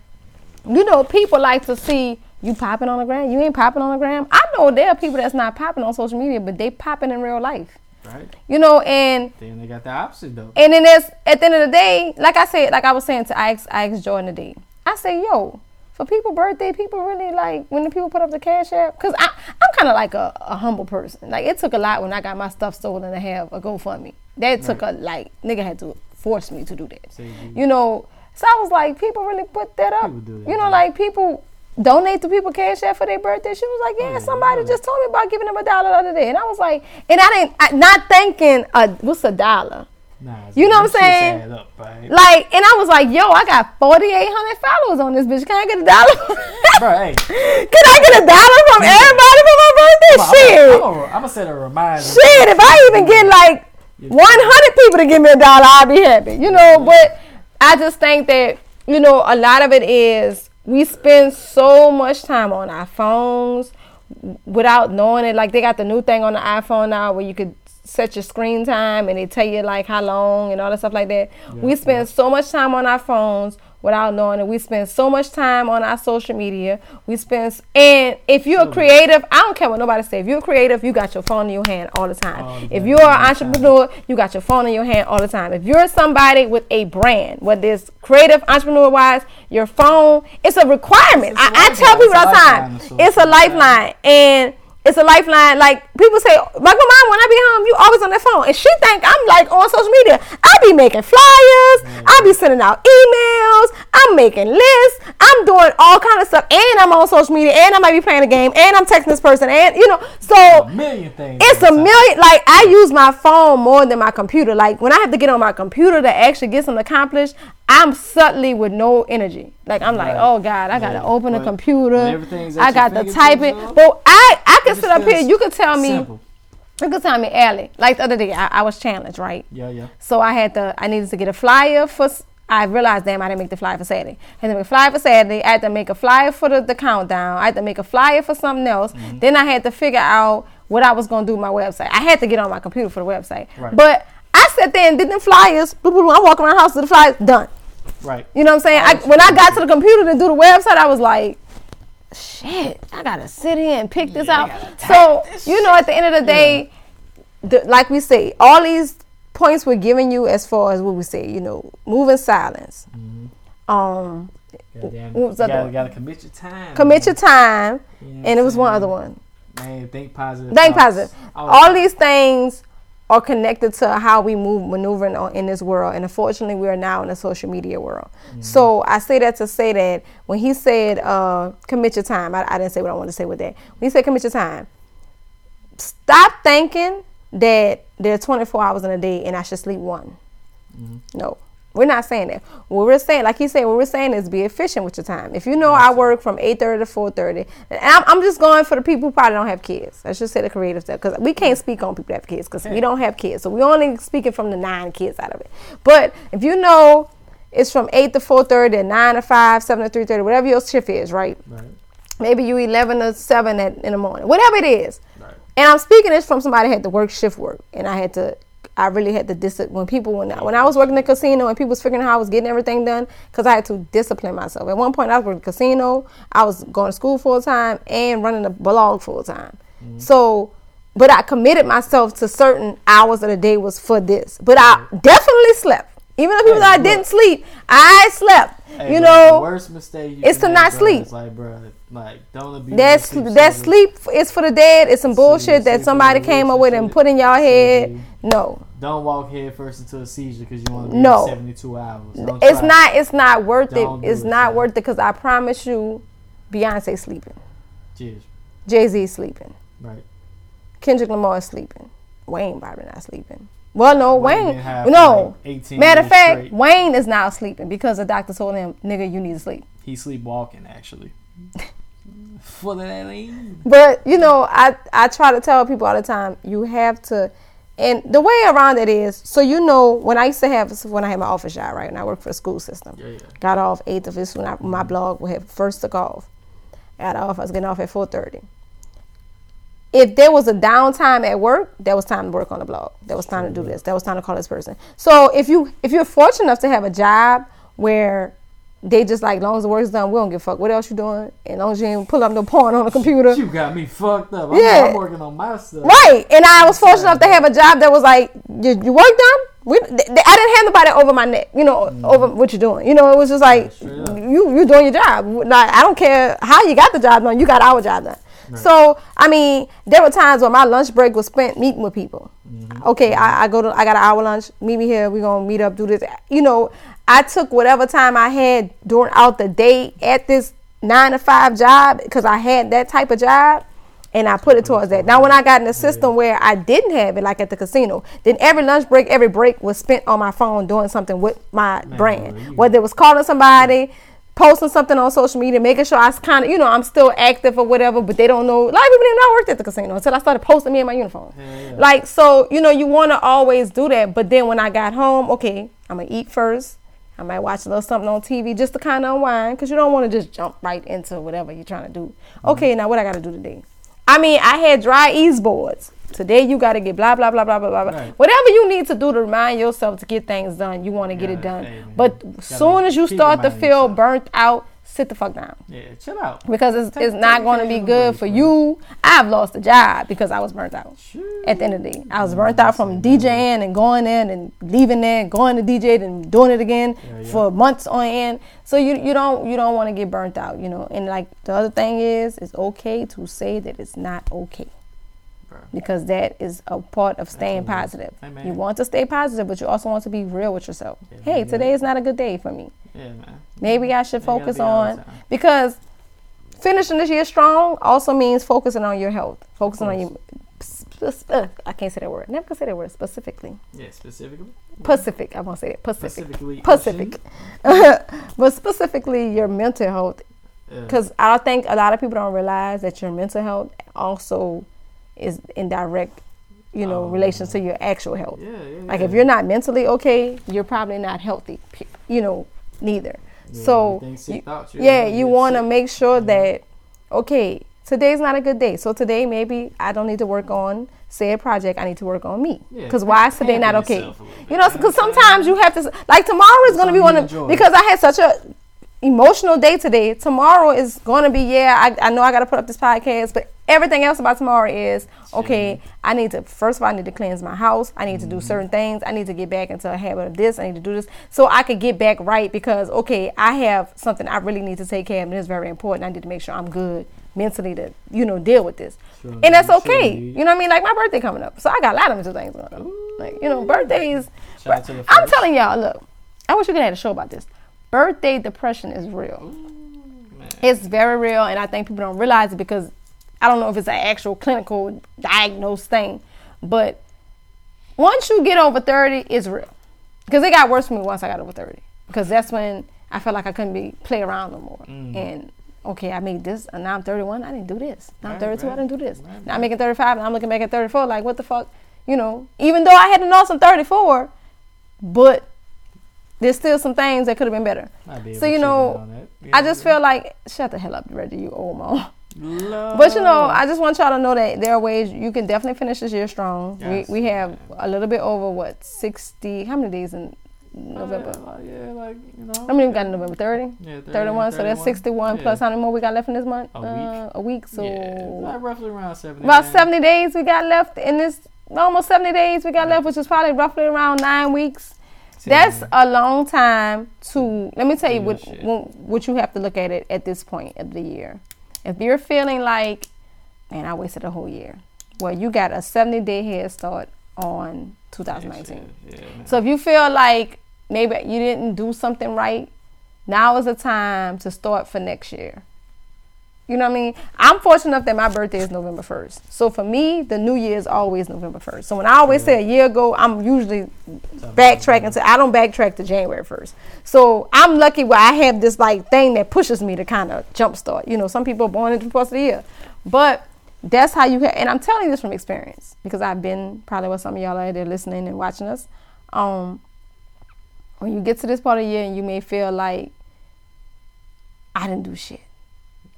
you know, people like to see you popping on the gram. You ain't popping on the gram. I know there are people that's not popping on social media, but they popping in real life. Right? You know, and Then they got the opposite though. and then there's at the end of the day, like I said, like I was saying to I asked, I asked Jordan today. I say, yo, for people birthday, people really like when the people put up the cash app. Cause I, I'm kind of like a, a humble person. Like it took a lot when I got my stuff stolen to have a GoFundMe. That took a like nigga had to force me to do that. You- You know, so I was like, people really put that up. That, you know, yeah. like people donate to people cash app for their birthday. She was like, Oh, yeah, somebody just told me about giving them a dollar the other day, and I was like, and I didn't, I, not thinking, uh, what's a dollar? Nah, You know what I'm saying? Up, babe. Like, and I was like, yo, I got 4,800 followers on this bitch. Can I get a dollar? Bro, hey, [LAUGHS] Can I get a dollar from everybody for my birthday? Shit. I'm gonna I'm set a reminder. Shit, if I even get like 100 people to give me a dollar, I'll be happy. You know, but I just think that, you know, a lot of it is we spend so much time on our phones without knowing it. Like they got the new thing on the iPhone now where you could set your screen time and they tell you like how long and all that stuff like that. we spend so much time on our phones without knowing it. We spend so much time on our social media. We spend and if you're a creative, I don't care what nobody say. If you're creative, you got your phone in your hand all the time. All if you're an time. entrepreneur, you got your phone in your hand all the time. If you're somebody with a brand, whether it's creative, entrepreneur wise, your phone, it's a requirement. It's I, I tell people all the time, lifeline to social it's a lifeline. And it's a lifeline. Like people say, like my mom, when I be home, you always on that phone, and she think I'm like on social media. I be making flyers. I be sending out emails. I'm making lists. I'm doing all kind of stuff, and I'm on social media, and I might be playing a game, and I'm texting this person, and you know, so A million things. it's a million. Like I use my phone more than my computer. Like when I have to get on my computer to actually get something accomplished, I'm subtly with no energy. Like I'm like, Right. oh God, I gotta Yeah. open But computer. when everything's at I got to type it. though, But I, I can sit up here. You can tell me. Simple. You can tell me, Allie. Like the other day, I, I was challenged, right? Yeah, yeah. So I had to. I needed to get a flyer for. I realized, damn, I didn't make the flyer for Saturday. I had to make a flyer for Saturday. I had to make a flyer for the, the countdown. I had to make a flyer for something else. Mm-hmm. Then I had to figure out what I was gonna do with my website. I had to get on my computer for the website. Right. But I sat there and did the flyers. Boop, boop, boop. I walk around the house with the flyers done. Right. You know what I'm saying? I, when I got to the computer to do the website, I was like, shit, I gotta sit here and pick this out. So, you know, at the end of the day, the, like we say, all these points we're giving you as far as what we say, you know, move in silence. Um, Goddamn, what was you gotta, gotta commit your time. commit your time, You know and it was I'm one other one. Man, think positive. Think thoughts. positive. All All these things are connected to how we move, maneuvering on, in this world. And unfortunately, we are now in a social media world. So I say that to say that when he said, uh, commit your time, I, I didn't say what I wanted to say with that. When he said commit your time, stop thinking that there are 24 hours in a day and I should sleep one. No. We're not saying that. What we're saying, like he said, what we're saying is be efficient with your time. If you know I work from 8.30 to 4.30, and I'm, I'm just going for the people who probably don't have kids. I should say the creative stuff, because we can't speak on people that have kids, because we don't have kids. So we only speaking from the nine kids out of it. But if you know it's from 8 to 4.30, and 9 to 5, 7 to 3.30, whatever your shift is, right? Right. Maybe you 11 to 7 at, in the morning, whatever it is. Right. And I'm speaking this from somebody who had to work shift work, and I had to, I really had to dis when people when I, when I was working in the casino and people was figuring out how I was getting everything done because I had to discipline myself. At one point, I was working the casino, I was going to school full time and running a blog full time. Mm-hmm. So, but I committed myself to certain hours of the day was for this. But I definitely slept. Even though people Hey, that I didn't sleep, I slept. Hey, you know, worst mistake you it's can to not sleep. is like, bro, like don't abuse That's your that sleep is for the dead. It's some bullshit that sleep somebody came up with and put in your head. Sleep. No, Don't walk head first into a seizure because you want to be No. no. 72 hours. Don't it's try. not. It's not worth Don't it. It's it, not son. worth it because I promise you, Beyonce sleeping, Cheers. Jay Z sleeping, Right. Kendrick Lamar is sleeping, Wayne probably not sleeping. Well, no, Wayne Wayne. no. like 18 Matter of fact, straight. Wayne is now sleeping because the doctor told him, "Nigga, you need to sleep." He sleepwalking actually. [LAUGHS] For that. But you know, I I try to tell people all the time, you have to, and the way around it is, so you know, when I used to have when I had my office job, right, and I worked for the school system, Yeah, yeah. got off eighth of this when I, my blog would have first took off. Got off, I was getting off at four thirty. If there was a downtime at work, that was time to work on the blog. That was time to do this. That was time to call this person. So if you if you're fortunate enough to have a job where they just like, long as the work's done, we don't give a fuck what else you doing, and long as you ain't pull up no porn on the computer. You got me fucked up. I'm, Yeah. I'm working on my stuff. Right. And I was fortunate enough to have a job that was like, you, your work done? We, th- th- I didn't have nobody over my neck, you know, mm. over what you're doing. You know, it was just like you you doing your job. Like I don't care how you got the job done, you got our job done. So I mean, there were times when my lunch break was spent meeting with people. Mm-hmm. Okay, I, I go to I got an hour lunch. Meet me here. We are gonna meet up. Do this. You know, I took whatever time I had during out the day at this nine to five job because I had that type of job. And I put it towards that. Now, when I got in a system where I didn't have it, like at the casino, then every lunch break, every break was spent on my phone doing something with my brand. Whether it was calling somebody, posting something on social media, making sure I was kind of, you know, I'm still active or whatever, but they don't know. A lot of people didn't know I worked at the casino until I started posting me in my uniform. Like, so, you know, you want to always do that. But then when I got home, okay, I'm going to eat first. I might watch a little something on TV just to kind of unwind because you don't want to just jump right into whatever you're trying to do. Okay, now what I got to do today? I mean, I had dry ease boards. Today you got to get blah blah blah blah blah blah. blah. Right. Whatever you need to do to remind yourself to get things done, you want to get it done. man. but soon as you start to feel yourself. burnt out, sit the fuck down Yeah, chill out. because it's, Take- it's not going to be good for you. I've lost a job because I was burnt out. At the end of the day, I was burnt out from DJing and going in and leaving there, going to DJ and doing it again yeah. for months on end. So you you don't you don't want to get burnt out, you know. And like the other thing is, it's okay to say that it's not okay. Because that is a part of staying Absolutely. positive. Amen. You want to stay positive, but you also want to be real with yourself. Yeah, hey, man. today is not a good day for me. Yeah, man. Maybe I should focus on because finishing this year strong also means focusing on your health, focusing on your. uh, I can't say that word. Never can say that word specifically. Yeah, specifically. Pacific. I want to say that. Pacific. Specifically. Pacific. [LAUGHS] but specifically your mental health, Yeah. because I think a lot of people don't realize that your mental health also is in direct, you know, Oh. relation to your actual health. Yeah, yeah. Like yeah. if you're not mentally okay, you're probably not healthy. You know, neither. So you yeah, you want to make sure mm-hmm. that okay, today's not a good day. So today maybe I don't need to work on say a project. I need to work on me. Yeah, Because why is today not okay? yourself a little bit, You know, because sometimes you have to like tomorrow is going to be one of because I had such a emotional day today. Tomorrow is going to be yeah. I, I know I got to put up this podcast, but everything else about tomorrow is okay. I need to first of all I need to cleanse my house. I need to Mm-hmm. do certain things. I need to get back into a habit of this. I need to do this so I could get back right because okay, I have something I really need to take care of, and it's very important. I need to make sure I'm good mentally to you know deal with this, Sure, and that's okay. you- You know what I mean? Like my birthday coming up, so I got a lot of mental things going on. Like you know, birthdays. Shout out to the I'm telling y'all, look, I wish we could have a show about this. Birthday depression is real. It's very real, and I think people don't realize it because I don't know if it's an actual clinical diagnosed thing, but once you get over 30, it's real. Because it got worse for me once I got over 30. Because that's when I felt like I couldn't be play around no more. Mm. And okay, I made this, and now I'm 31. I didn't do this. Now I'm Right, 32. I didn't do this. Right, now I'm making 35, and I'm looking back at 34. Like, what the fuck? You know, even though I had an awesome 34, but there's still some things that could have been better. So you know, that. I Yeah. just feel like shut the hell up, Reggie, you old mom. Love. But you know, I just want y'all to know that there are ways you can definitely finish this year strong. Yes. We we have a little bit over what sixty? How many days in November? Uh, yeah, like you know. How many we got in November? Thirty. Yeah, 30, 31, so that's 61 Yeah. plus how many more we got left in this month? A week. Uh, a week, so yeah, like roughly around seventy. about man. 70 days we got left in this, almost 70 days we got left, which is probably roughly around nine weeks. That's a long time to. Let me tell you what what you have to look at it at this point of the year. If you're feeling like, man, I wasted a whole year. Well, you got a 70 day head start on 2019. Yeah, man. So if you feel like maybe you didn't do something right, now is the time to start for next year. You know what I mean? I'm fortunate enough that my birthday is November 1st. So for me, the new year is always November 1st. So when I always say a year ago, I'm usually backtracking to, I don't backtrack to January 1st. So I'm lucky where I have this like thing that pushes me to kind of jumpstart. You know, some people are born in different parts of the year. But that's how you have, and I'm telling you this from experience because I've been probably with some of y'all out there listening and watching us. Um, when you get to this part of the year and you may feel like I didn't do shit.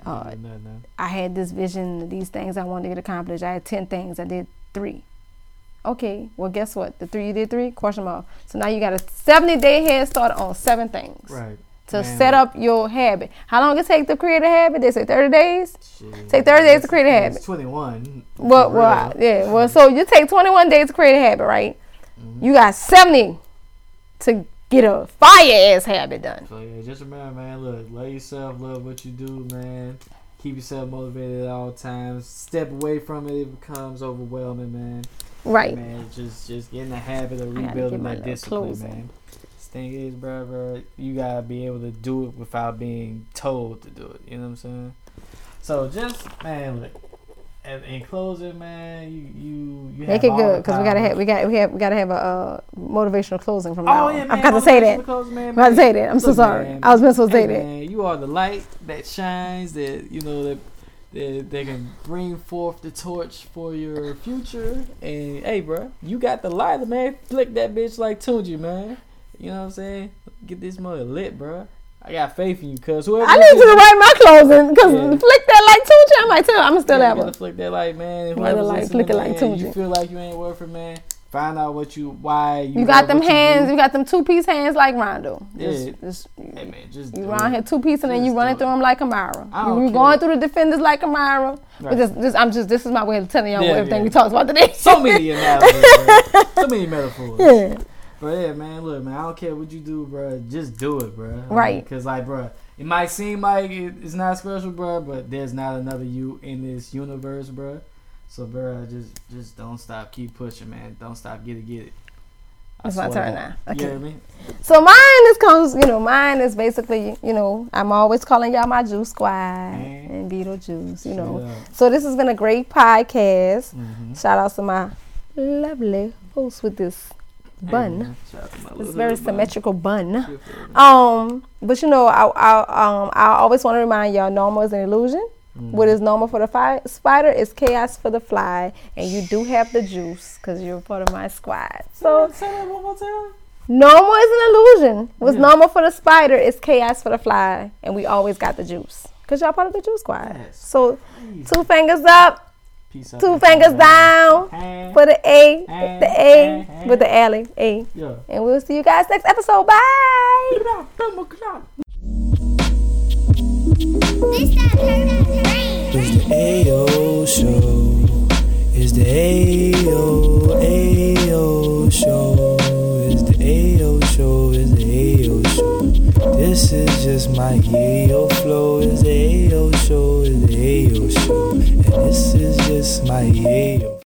Uh. I had this vision, these things I wanted to get accomplished. I had 10 things, I did three. Okay, well, guess what? The three you did three, question mark. So now you got a 70 day head start on seven things Right. to Man, set up your habit. How long it take to create a habit? They say 30 days. shit. Take 30 days to create a habit. Twenty-one. Well, for well, real. yeah. Well, so you take 21 days to create a habit, right? You got 70 to get a fire ass habit done. So yeah, just remember, man. Look, love yourself, love what you do, man. Keep yourself motivated at all times. Step away from it; it becomes overwhelming, man. Right. Man, just just get in the habit of I gotta get rebuilding my that discipline, man. This thing is, bro, bro, you gotta be able to do it without being told to do it. You know what I'm saying? So just man, look. In, in closing, man, you you you Make it good because we gotta have we got we have we gotta have a uh, motivational closing from now. Oh yeah, man. I forgot to say that. closing, man, I forgot to say that. I'm so sorry. man, I was meant to hey, say that. Man, you are the light that shines. That you know that that they can bring forth the torch for your future. And hey, bro, you got the lighter, man. Flick that bitch like Tunechi, man. You know what I'm saying? Get this mother lit, bro. I got faith in you, cause whoever I need you to write my closing because Yeah. flick that like Tunechi. I'm like, tell I'm still yeah, gotta flick that light, man. Gotta Whoever's like flick it like man, you feel like you ain't worth it, man. Find out what you why you. You got them what you hands. You got them two piece hands like Rondo. Just, Yeah. just Hey man, just you around here two piece and then you running through them like Kamara. You, you going through the defenders like Kamara. But Right. just, just, I'm just. This is my way of telling y'all Yeah, everything yeah. we talked about today. So many [LAUGHS] analogies. So many metaphors. yeah. But yeah, man, look, man, I don't care what you do, bro. Just do it, bro. Right. Because, like, bro, it might seem like it's not special, bro, but there's not another you in this universe, bro. So, bro, just just don't stop. Keep pushing, man. Don't stop. Get it, get it. I It's my turn to now. Okay. You hear me? So mine is comes, you know, mine is basically, you know, I'm always calling y'all my juice squad Mhm. and Beetlejuice, you know. So this has been a great podcast. Mhm. Shout out to my lovely host with this bun. It's shout out to my This little very symmetrical bun. Good for you, man. Um, but you know, I, I um I always want to remind y'all, normal is an illusion. Mm-hmm. What is normal for the fi- spider is chaos for the fly, and you do have the juice because you're part of my squad. So Say that one more time. normal is an illusion. What's Yeah. normal for the spider is chaos for the fly, and we always got the juice because y'all part of the juice squad. Yes. So two fingers up, Peace out. two fingers man. down Hand. for the A, Hand, the A hand, with the alley A, Yeah. and we'll see you guys next episode. Bye. This that. It's the Ayo show. It's the Ayo Ayo show. It's the Ayo show. It's the Ayo show. This is just my Ayo flow, is yo show, is yo show. And this is just my yo.